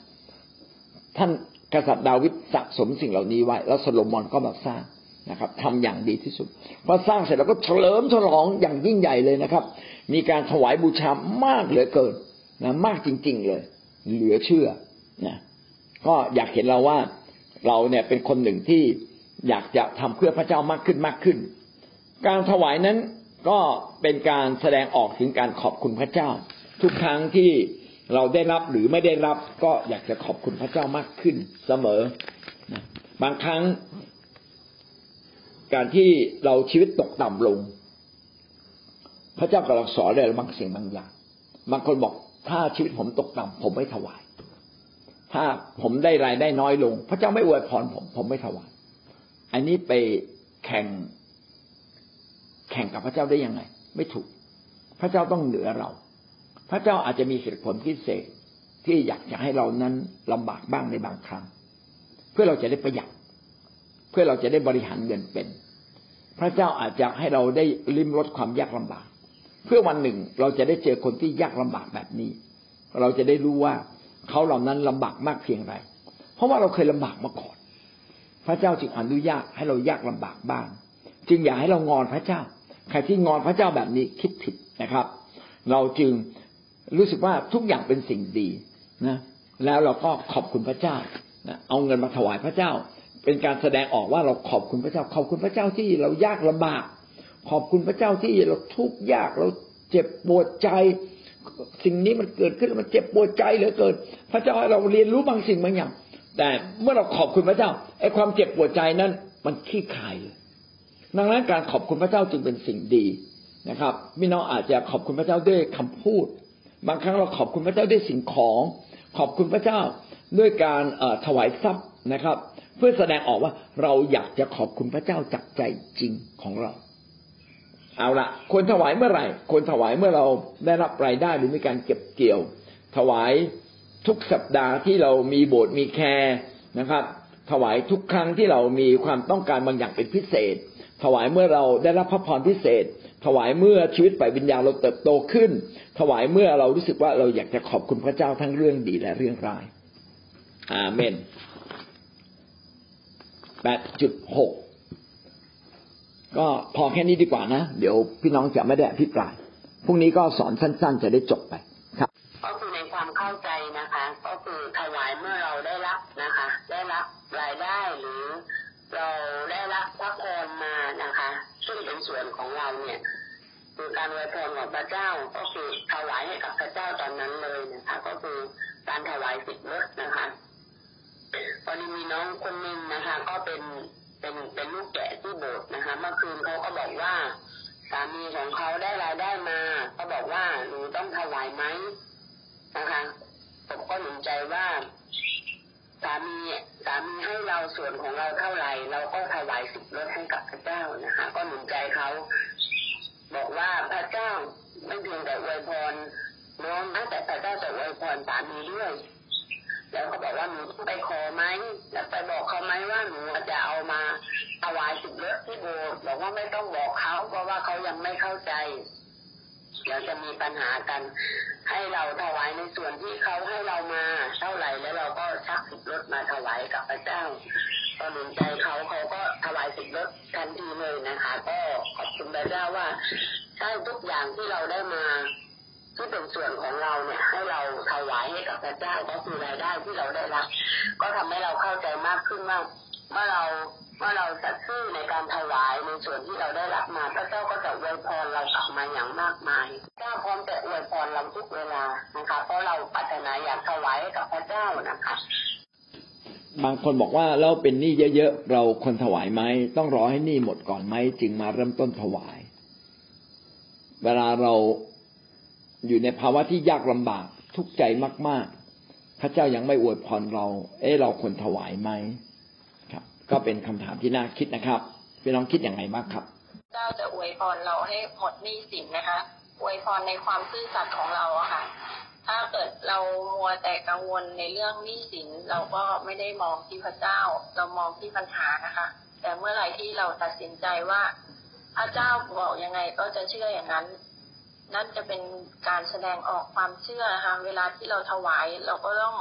ท่านกษัตริย์ดาวิดสะสมสิ่งเหล่านี้ไว้ แล้วโซโลมอนก็มาสร้างนะครับทำอย่างดีที่สุดพอสร้างเสร็จแล้วก็เฉลิมฉลองอย่างยิ่งใหญ่เลยนะครับ มีการถวายบูชามากเหลือเกินนะมากจริง ๆเลย เหลือเชื่อนะก็อยากเห็นเราว่า เราเนี่ยเป็นคนหนึ่งที่อยากจะทำเพื่อพระเจ้ามากขึ้นมากขึ้น การถวายนั้นก็เป็นการแสดงออกถึงการขอบคุณพระเจ้า ทุกครั้งที่เราได้รับหรือไม่ได้รับก็อยากจะขอบคุณพระเจ้ามากขึ้นเสมอ บางครั้ง การที่เราชีวิตตกต่ำลง พระเจ้ากำลังสอนอะไรบางสิ่งบางอย่างบางคนบอกถ้าชีวิตผมตกต่ำผมไม่ถวาย ถ้าผมได้รายได้น้อยลง พระเจ้าไม่อวยพรผม ผมไม่ถวายอันนี้ไปแข่ง แข่งกับพระเจ้าได้ยังไง ไม่ถูก พระเจ้าต้องเหนือเรา พระเจ้าอาจจะมีเหตุผลพิเศษที่อยากจะให้เรานั้นลำบากบ้างในบางครั้ง เพื่อเราจะได้ประหยัดเพื่อเราจะได้บริหารเงินเป็น พระเจ้าอาจจะให้เราได้ลิมรสความยากลำบาก เพื่อวันหนึ่งเราจะได้เจอคนที่ยากลำบากแบบนี้ เราจะได้รู้ว่า เขาเหล่านั้นลำบากมากเพียงไร เพราะว่าเราเคยลำบากมาก่อน พระเจ้าจึงอนุญาตให้เรายากลำบากบ้าง จึงอยากให้เรางอนพระเจ้า ใครที่งอนพระเจ้าแบบนี้คิดผิดนะครับ เราจึงรู้สึกว่าทุกอย่างเป็นสิ่งดีนะ แล้วเราก็ขอบคุณพระเจ้านะเอาเงินมาถวายพระเจ้า เป็นการแสดงออกว่าเราขอบคุณพระเจ้า ขอบคุณพระเจ้าที่เรายากลำบาก ขอบคุณพระเจ้าที่เราทุกข์ยากเราเจ็บปวดใจ สิ่งนี้มันเกิดขึ้นมันเจ็บปวดใจเหลือเกิน พระเจ้าให้เราเรียนรู้บางสิ่งบางอย่าง แต่เมื่อเราขอบคุณพระเจ้าไอ้ความเจ็บปวดใจนั้น มันขี้คายเลยดังนั้นการขอบคุณพระเจ้าจึงเป็นสิ่งดีนะครับพี่น้องอาจจะขอบคุณพระเจ้าด้วยคำพูด บางครั้งเราขอบคุณพระเจ้าด้วยสิ่งของ ขอบคุณพระเจ้าด้วยการถวายทรัพย์นะครับ เพื่อแสดงออกว่าเราอยากจะขอบคุณพระเจ้าจากใจจริงของเรา เอาละควรถวายเมื่อไหร่ควรถวายเมื่อเราได้รับรายได้หรือมีการเก็บเกี่ยว ถวายทุกสัปดาห์ที่เรามีโบสถ์มีแคร์นะครับ ถวายทุกครั้งที่เรามีความต้องการบางอย่างเป็นพิเศษ ถวายเมื่อเราได้รับพระพรพิเศษ ถวายเมื่อชีวิตฝ่ายวิญญาณเราเติบโตขึ้น ถวายเมื่อเรารู้สึกว่าเราอยากจะขอบคุณพระเจ้าทั้งเรื่องดีและเรื่องร้ายอาเมนแปดจุดห ก็พอแค่นี้ดีกว่านะ เดี๋ยวพี่น้องจะไม่ได้อภิปรายพรุ่งนี้ก็สอนสั้น ๆ จะได้จบไปครับ ก็คือในความเข้าใจนะคะ ก็คือถวายเมื่อเราได้รับนะคะ ได้รับรายได้หรือ เราได้รับพระพรมานะคะ ซึ่งเป็นส่วนของเราเนี่ยคือการไว้พรของพระเจ้าก็คือถวายให้กับพระเจ้าตอนนั้นเลยนะคะ ก็คือการถวายสิทธิ์นะคะตอนนี้มีน้องคนหนึ่งนะคะ ก็เป็น เป็นเป็นลูกแกะที่โบสถ์นะคะ เมื่อคืนเขาก็บอกว่า สามีของเขาได้รายได้มาเขาบอกว่าหนูต้องถวายไหมนะคะผมก็หนุนใจว่าสามีสามีให้เราส่วนของเราเท่าไหร่ เราก็ถวายสิบลดให้กับพระเจ้านะคะ ก็หนุนใจเขาบอกว่าพระเจ้าไม่เพียงแต่อวยพรน้องนะแต่พระเจ้าจะอวยพรสามีด้วย แล้วก็บอกว่าหนูไปขอไหมแล้วไปบอกเขาไหมว่าหนูจะเอามาถวายสิบลดที่โบสถ์บอกว่าไม่ต้องบอกเขาเพราะว่าเขายังไม่เข้าใจเดี๋ยวจะมีปัญหากัน ให้เราถวายในส่วนที่เขาให้เรามาเท่าไหร่แล้วเราก็ชักสิบรถมาถวายกับพระเจ้าก็หนุนใจเขาเขาก็ถวายสิบรถทันทีเลยนะคะ ก็ขอบคุณพระเจ้าว่าใช่ทุกอย่างที่เราได้มา ที่เป็นส่วนของเราเนี่ยให้เราถวายให้กับพระเจ้าก็คือรายได้ที่เราได้รับก็ทำให้เราเข้าใจมากขึ้นว่าเมื่อเราเมื่อเราสัตย์ซื่อในการถวายในส่วนที่เราได้รับมาพระเจ้าก็จะอวยพรเรากลับมาอย่างมากมายพระเจ้าพร้อมจะอวยพรเราทุกเวลานะคะเพราะเราปรารถนาอยากถวายให้กับพระเจ้านะคะบางคนบอกว่าเราเป็นหนี้เยอะๆ เราควรถวายไหมต้องรอให้หนี้หมดก่อนไหมจึงมาเริ่มต้นถวาย เวลาเรา อยู่ในภาวะที่ยากลำบากทุกข์ใจมาก ๆ พระเจ้ายังไม่อวยพรเรา เอ๊เราควรถวายไหมครับ ก็เป็นคำถามที่น่าคิดนะครับพี่น้องคิดอย่างไรบ้างครับ เจ้าจะอวยพรเราให้หมดหนี้สินนะคะอวยพรในความซื่อสัตย์ของเราอะค่ะ ถ้าเกิดเรามัวแต่กังวลในเรื่องหนี้สินเราก็ไม่ได้มองที่พระเจ้า เรามองที่ปัญหานะคะ แต่เมื่อไหร่ที่เราตัดสินใจว่าพระเจ้าบอกยังไงก็จะเชื่ออย่างนั้น นั่นจะเป็นการแสดงออกความเชื่อนะคะเวลาที่เราถวายเราก็ต้อง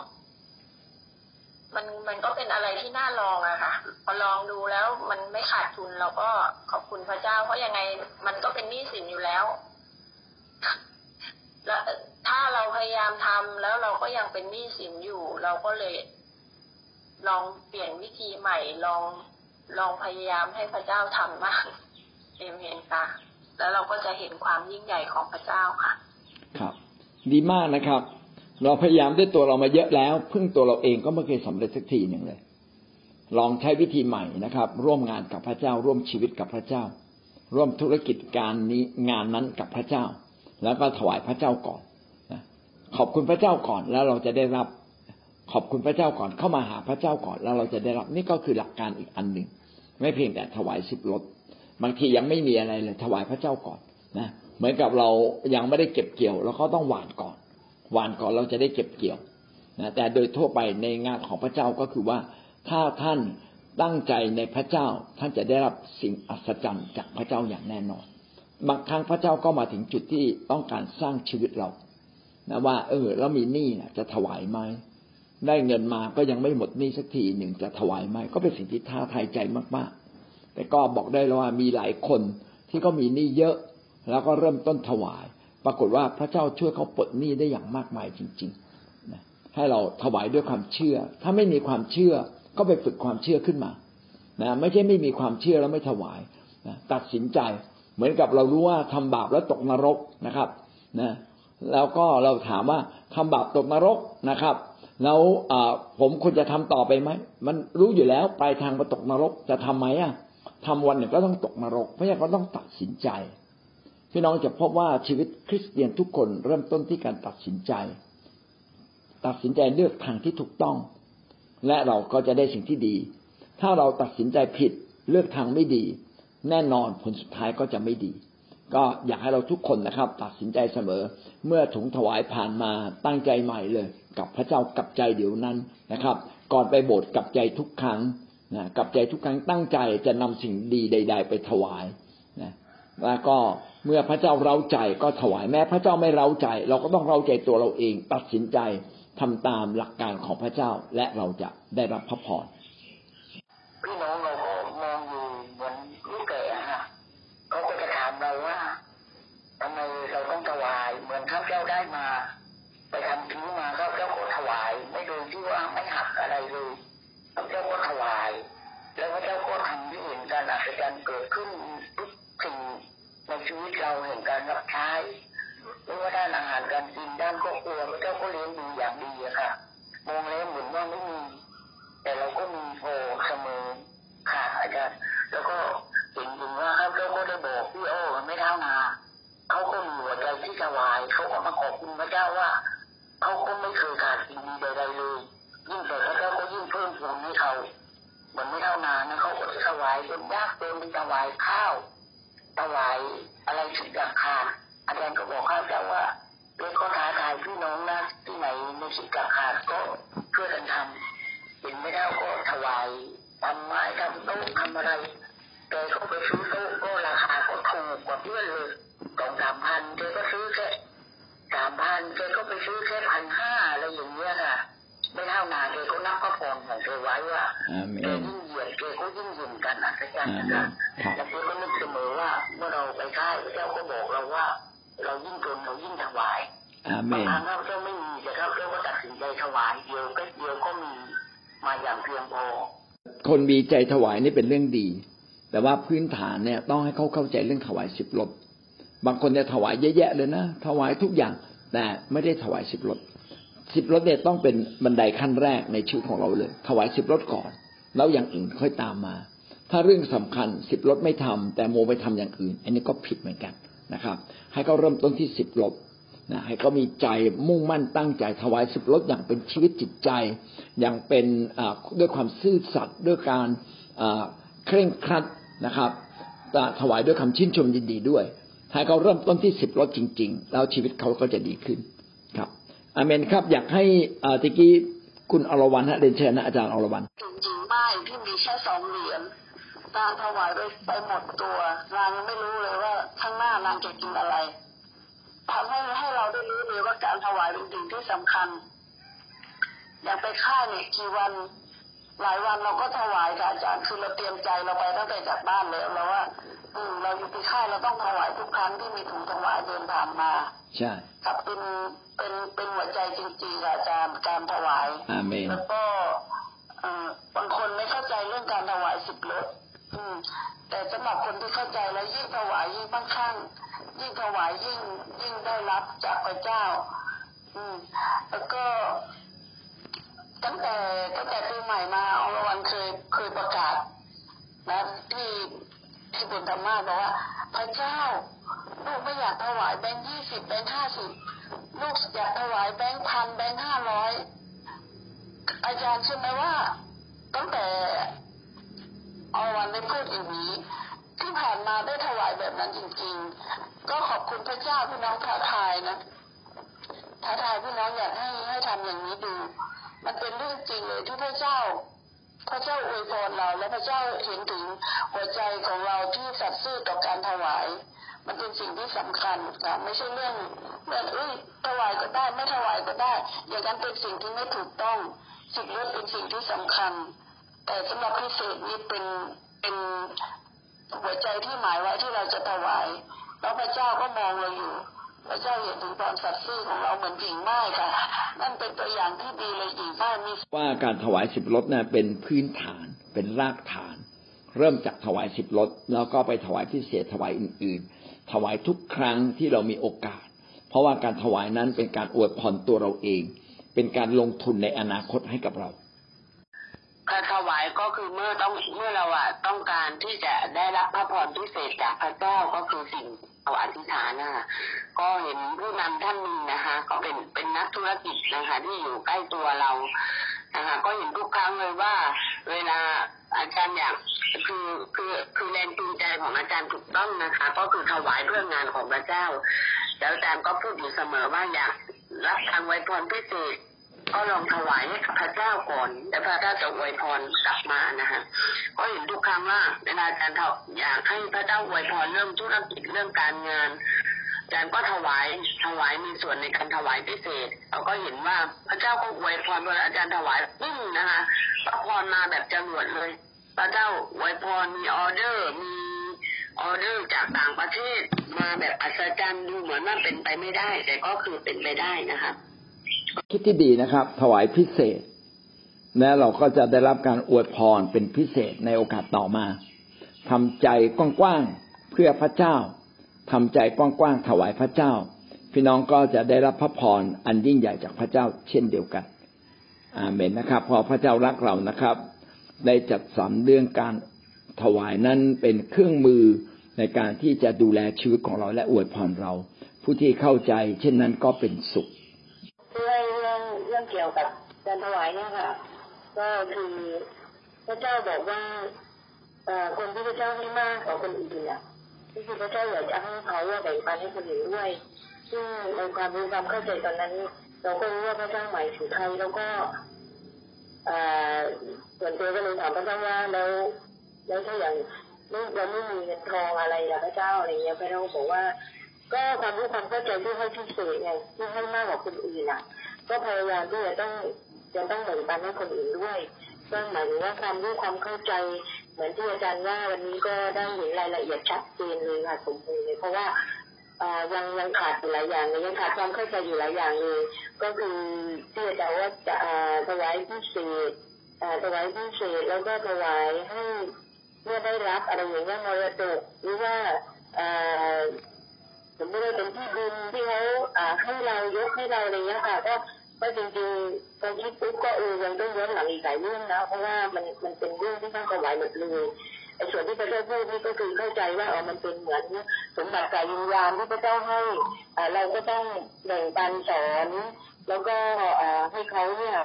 มันมันก็เป็นอะไรที่น่าลองอะค่ะ พอลองดูแล้วมันไม่ขาดทุนเราก็ขอบคุณพระเจ้า เพราะยังไงมันก็เป็นหนี้สินอยู่แล้ว แล้วถ้าเราพยายามทำแล้วเราก็ยังเป็นหนี้สินอยู่ เราก็เลย ลองเปลี่ยนวิธีใหม่ลองลองพยายามให้พระเจ้าทำมากเอเมนค่ะ แล้วเราก็จะเห็นความยิ่งใหญ่ของพระเจ้าค่ะ ครับ ดีมากนะครับ เราพยายามด้วยตัวเรามาเยอะแล้ว พึ่งตัวเราเองก็ไม่เคยสำเร็จสักทีหนึ่งเลย ลองใช้วิธีใหม่นะครับ ร่วมงานกับพระเจ้า ร่วมชีวิตกับพระเจ้า ร่วมธุรกิจการนี้งานนั้นกับพระเจ้า แล้วก็ถวายพระเจ้าก่อนขอบคุณพระเจ้าก่อนแล้วเราจะได้รับ ขอบคุณพระเจ้าก่อนเข้ามาหาพระเจ้าก่อนแล้วเราจะได้รับนี่ก็คือหลักการอีกอันหนึ่งไม่เพียงแต่ถวายสิบรถ บางทียังไม่มีอะไรเลยถวายพระเจ้าก่อนนะเหมือนกับเรายังไม่ได้เก็บเกี่ยวเราก็ต้องหวานก่อนหวานก่อนเราจะได้เก็บเกี่ยวนะแต่โดยทั่วไปในงานของพระเจ้าก็คือว่าถ้าท่านตั้งใจในพระเจ้าท่านจะได้รับสิ่งอัศจรรย์จากพระเจ้าอย่างแน่นอนบางครั้งพระเจ้าก็มาถึงจุดที่ต้องการสร้างชีวิตเรานะว่า เออเรามีหนี้นะจะถวายไหมได้เงินมาก็ยังไม่หมดหนี้สักทีหนึ่งจะถวายไหมก็เป็นสิ่งที่ท้าทายใจมากๆ แต่ก็บอกได้แล้วว่ามีหลายคนที่ก็มีหนี้เยอะ แล้วก็เริ่มต้นถวาย ปรากฏว่าพระเจ้าช่วยเขาปลดหนี้ได้อย่างมากมายจริงๆนะให้เราถวายด้วยความเชื่อ ถ้าไม่มีความเชื่อก็ไปฝึกความเชื่อขึ้นมานะไม่ใช่ไม่มีความเชื่อแล้วไม่ถวายนะตัดสินใจ เหมือนกับเรารู้ว่าทำบาปแล้วตกนรกนะครับนะแล้วก็เราถามว่าทำบาปตกนรกนะครับ แล้วผมควรจะทำต่อไปไหมมันรู้อยู่แล้วปลายทางมาตกนรกจะทํำไหมอะ ทำวันหนึ่งก็ต้องตกนรก เพราะฉะนั้นก็ต้องตัดสินใจ พี่น้องจะพบว่าชีวิตคริสเตียนทุกคนเริ่มต้นที่การตัดสินใจ ตัดสินใจเลือกทางที่ถูกต้อง และเราก็จะได้สิ่งที่ดี ถ้าเราตัดสินใจผิดเลือกทางไม่ดี แน่นอนผลสุดท้ายก็จะไม่ดี ก็อยากให้เราทุกคนนะครับ ตัดสินใจเสมอ เมื่อถุงถวายผ่านมาตั้งใจใหม่เลย กับพระเจ้ากับใจเดี๋ยวนั้นนะครับ ก่อนไปโบสถ์กับใจทุกครั้ง นะกับใจทุกครั้งตั้งใจจะนำสิ่งดีใด ๆ ไปถวายนะแล้วก็เมื่อพระเจ้าเราใจก็ถวายแม้พระเจ้าไม่เราใจ เราก็ต้องเราใจตัวเราเองตัดสินใจทำตามหลักการของพระเจ้าและเราจะได้รับพระพรานก็กลัวมันก็เลี้ยงดีอย่างดีอะค่ะมองแล้วเหมือนว่าไม่มี แต่เราก็มีโอเสมอค่ะอาจารย์แล้วก็เห็นถึงว่าครับเขาก็ได้บอกพี่โอ้ไม่เท่านาเขาก็มีหัวใจที่ถวายเขาก็มาขอบคุณพระเจ้าว่าเขาก็ไม่เคยขาดสิ่งดีใดๆเลยยิ่งแต่พระเขาก็ยิ่งเพิ่มพูนให้เขาเหมือนไม่เท่านานะเขาก็ถวายจนยากเต็นถวายข้าวถวายอะไรทุกอย่างค่ะอาจารย์ก็บอกข้าวเจ้าว่า เรื่องก็ท้าทายพี่น้องนะที่ไหนในสิกาขาดก็ช่วยกันทำเห็นไม่ได้ก็ถวายทำไม้ทำโต๊ะทำอะไรแกก็ไปซื้อโต๊ะก็ราคาก็ถูกกว่าเพื่อนเลยสองสามพันแกก็ซื้อแค่สามพันแกก็ไปซื้อแค่พันห้าอะไรอย่างเงี้ยค่ะไม่เท่านานแกก็นับพระพรของแกไว้ว่าอาเมแกนยิ่งเหยียดแกก็ยิ่งหยิ่งกันอัศจรรย์นะครัคะบครับแล้วแกก็ อาเมบางนครั้งข้าพเจ้าไม่มีแต่ข้าพเจ้าก็ตัดสินใจถวายเดียวก็เดียวก็มีมาอย่างเพียงพอคนมีใจถวายนี่เป็นเรื่องดี แต่ว่าพื้นฐานเนี่ยต้องให้เขาเข้าใจเรื่องถวายสิบรถบางคนเนี่ยถวายเยอะแยะเลยนะถวายทุกอย่างแต่ไม่ได้ถวายสิบรถสิบรถเนี่ยต้องเป็นบันไดขั้นแรกในชีวิตของเราเลย ถวายสิบรถก่อน แล้วอย่างอื่นค่อยตามมา ถ้าเรื่องสำคัญสิบรถไม่ทำแต่โมไปทำอย่างอื่น อันนี้ก็ผิดเหมือนกันนะครับ ให้เขาเริ่มต้นที่สิบรถ นะให้เขามีใจมุ่งมั่นตั้งใจถวายสิบรถอย่างเป็นชีวิตจิตใจ อย่างเป็นด้วยความซื่อสัตย์ด้วยการเคร่งครัดนะครับถวายด้วยคำชื่นชมยินดีด้วย ให้เขาเริ่มต้นที่สิบรถจริง ๆ แล้วชีวิตเขาก็จะดีขึ้นครับอาเมนครับอยากให้ตะกี้คุณอรวรรณฮะเรียนเชิญนะอาจารย์อรวรรณถึงหญิงไม้ที่มีแค่สองเหรียญนางถวายไปไปหมดตัวนางไม่รู้เลยว่าข้างหน้านางจะกินอะไร ทำให้ให้เราได้รู้เลยว่าการถวายเป็นสิ่งที่สำคัญ อย่างไปค่ายเนี่ยกี่วันหลายวันเราก็ถวายค่ะอาจารย์คือเราเตรียมใจเราไปตั้งแต่จากบ้านแล้วแล้วว่าอืมเราอยู่ที่ค่ายเราต้องถวายทุกครั้งที่มีถุงถวายเดินทางมาใช่ครับเป็นเป็นเป็นหัวใจจริงๆค่ะอาจารย์การถวายอาเมนแล้วก็เอ่อบางคนไม่เข้าใจเรื่องการถวายสิบรถอืมแต่สำหรับคนที่เข้าใจแล้วยิ่งถวายยิ่งมั่งคั่ง ยิ่งถวายยิ่งยิ่งได้รับจากพระเจ้า อืม แล้วก็ตั้งแต่ตั้งแต่ปีใหม่มาอรวรรณเคยเคยประกาศนะที่ที่บุญธรรมาบอกว่า พระเจ้า ลูกไม่อยากถวายแบงค์ยี่สิบแบงค์ห้าสิบลูกอยากถวายแบงค์พันแบงค์ห้าร้อยอาจารย์เชื่อไหมว่า ตั้งแต่อรวันได้พูดอย่างนี้ ที่ผ่านมาได้ถวายแบบนั้นจริง ๆ ก็ขอบคุณพระเจ้าพี่น้องท้าทายนะท้าทายพี่น้องอยากให้ให้ทำอย่างนี้ดู มันเป็นเรื่องจริงเลยที่พระเจ้า พระเจ้าอวยพรเรา และพระเจ้าเห็นถึงหัวใจของเราที่สัตย์ซื่อต่อการถวาย มันเป็นสิ่งที่สำคัญค่ะไม่ใช่เรื่องเรื่องเอ้ยถวายก็ได้ไม่ถวายก็ได้ อย่างนั้นเป็นสิ่งที่ไม่ถูกต้อง สิ่งนี้เป็นสิ่งที่สำคัญ แต่สำหรับพิเศษนี้เป็นเป็น หัวใจที่หมายไว้ที่เราจะถวายแล้วพระเจ้าก็มองเราอยู่ พระเจ้าเห็นถึงความสัตย์ซื่อของเราเหมือนหญิงไม้ค่ะนั่นเป็นตัวอย่างที่ดีเลยหญิงไม้มีว่าการถวายสิบรถเนะเป็นพื้นฐานเป็นรากฐาน เริ่มจากถวายสิบรถแล้วก็ไปถวายพิเศษถวายอื่น ๆ ถวายทุกครั้งที่เรามีโอกาส เพราะว่าการถวายนั้นเป็นการอวยพรตัวเราเอง เป็นการลงทุนในอนาคตให้กับเรา การถวายก็คือเมื่อต้องเมื่อเราอะต้องการที่จะได้รับพระพรพิเศษจากพระเจ้าก็คือสิ่งเราอธิษฐานนะคะก็เห็นผู้นำท่านหนึงนะคะ ก็เป็นเป็นนักธุรกิจนะคะ ที่อยู่ใกล้ตัวเรานะคะก็เห็นทุกครั้งเลยว่า เวลาอาจารย์อยากคือคือคือแรงจูงใจของอาจารย์ถูกต้องนะคะ ก็คือถวายเพื่องานของพระเจ้า แล้วอาจารย์ก็พูดอยู่เสมอว่าอยากรับทางไวยพรพิเศษ ก็ลองถวายให้กับพระเจ้าก่อนแล้วพระเจ้าจะอวยพรกลับมานะคะก็เห็นทุกครั้งว่าเวลาอาจารย์อยากให้พระเจ้าอวยพรเรื่องธุรกิจเรื่องการงานอาจารย์ก็ถวายถวายมีส่วนในการถวายพิเศษเราก็เห็นว่าพระเจ้าก็อวยพรเวลาอาจารย์ถวายปึ้งนะคะพระพรมาแบบจรวดเลย พระเจ้าอวยพรมีออเดอร์มีออเดอร์จากต่างประเทศมาแบบอัศจรรย์ดูเหมือนว่าเป็นไปไม่ได้ แต่ก็คือเป็นไปได้นะคะ คิดที่ดีนะครับ ถวายพิเศษ และเราก็จะได้รับการอวยพรเป็นพิเศษในโอกาสต่อมาทำใจกว้างๆเพื่อพระเจ้าทำใจกว้างๆถวายพระเจ้า พี่น้องก็จะได้รับพระพรอันยิ่งใหญ่จากพระเจ้า เช่นเดียวกันอาเมนนะครับ พอพระเจ้ารักเรานะครับ ได้จัดสรรเรื่องการถวายนั้นเป็นเครื่องมือในการที่จะดูแลชีวิตของเราและอวยพรเรา ผู้ที่เข้าใจ เช่นนั้นก็เป็นสุข รื่องเกี่ยวกับการถวายเนี่ยค่ะ ก็คือพระเจ้าบอกว่าเอ่อคนที่พระเจ้าให้มากกว่าคนอื่นอะก็คือพระเจ้าอยากจะให้เขาว่าแบ่งปันให้คนอื่นด้วยซึ่งในความรู้ความเข้าใจตอนนั้น เราก็รู้ว่าพระเจ้าหมายถึงใครแล้วก็เอ่อส่วนตัวก็เลยถามพระเจ้าว่าแล้วแล้วถ้าอย่างเราไม่มีเงินทองอะไรอะพระเจ้าอะไรเงี้ยพระเจ้าบอกว่า ก็ความรู้ความเข้าใจที่ให้พิเศษไงที่ให้มากกว่าคนอื่นอะ ก็พยายามที่จะต้องจะต้องแบ่งปันให้คนอื่นด้วยก็หมายถึงว่าความรู้ความเข้าใจ เหมือนที่อาจารย์ว่าวันนี้ก็ได้เห็นรายละเอียดชัดเจนเลยค่ะสมบูรณ์เลยเพราะว่าอ่ายังยังขาดอยู่หลายอย่างเลยยังขาดความเข้าใจอยู่หลายอย่างเลย ก็คือที่อาจารย์ว่าจะอ่าถวายพิเศษอ่าถวายพิเศษแล้วก็ถวายให้เมื่อได้รับอะไรอย่างเงี้ยมรดกหรือว่าอ่า มมติว่าเป็นที่ดินที่เขาอ่าให้เรายกให้เราอะไรเงี้ยค่ะก็ก็จริงๆตอนคิดปุ๊บก็เออยังต้องย้อนหลังอีกหลายเรื่องนะเพราะว่ามันมันเป็นเรื่องที่ต้องถวายหมดเลยไอ้ส่วนที่พระเจ้าพูดนี่ก็คือเข้าใจว่าเออมันเป็นเหมือนสมบัติกายวิญญาณที่พระเจ้าให้อ่าเราก็ต้องแบ่งปันสอน แล้วก็อ่าให้เขาเนี่ย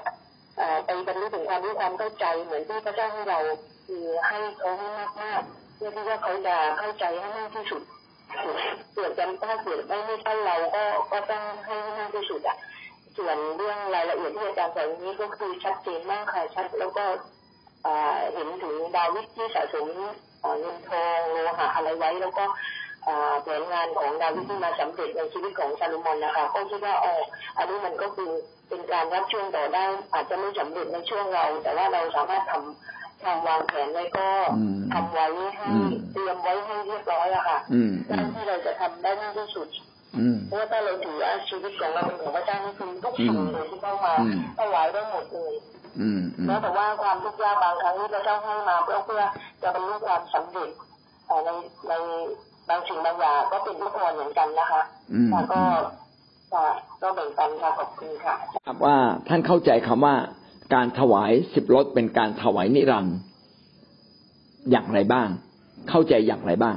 อ่าไปบรรลุถึงความรู้ความเข้าใจเหมือนที่พระเจ้าให้เราคือให้เขาให้มากๆเพื่อที่ว่าเขาจะเข้าใจให้มากที่สุด เกิดกันถ้าเกิดไม่ไม่ใช่เราก็ก็ต้องให้มากที่สุดอะส่วนเรื่องรายละเอียดที่อาจารย์สอนนี้ก็คือชัดเจนมากค่ะชัดแล้วก็อ่าเห็นถึงดาวิดที่สะสมเงินทองโลหะอะไรไว้ แล้วก็อ่าแผนงานของดาวิดที่มาสำเร็จในชีวิตของซาลูมอนนะคะก็คิดว่าอ๋ออันนี้มันก็คือเป็นการรับช่วงต่อได้อาจจะไม่สำเร็จในช่วงเรา แต่ว่าเราสามารถทำ ทำวางแผนไว้ก็อืมทำไว้ให้อืมเตรียมไว้ให้เรียบร้อยอะค่ะอืมอืด้านมที่เราจะทำได้มากที่สุดอืมเพราะว่าถ้าเราถือว่าชีวิตของเราเป็นของพระเจ้านี่คือทุกสิ่งเลยที่เข้ามาอืมถวายได้หมดเลยอืมอืมแม้แต่ว่าความทุกข์ยากบางครั้งที่พระเจ้าให้มาเพื่อเพื่อจะบรรลุความสำเร็จเอ่อในในบางสิ่งบางอย่างก็เป็นทุกคนเหมือนกันนะคะอืมแล้วก็ค่ะก็แบ่งปันค่ะขอบคุณค่ะครับว่าท่านเข้าใจคำว่า การถวายสิบรถเป็นการถวายนิรันดร์อย่างไรบ้าง เข้าใจอย่างไรบ้าง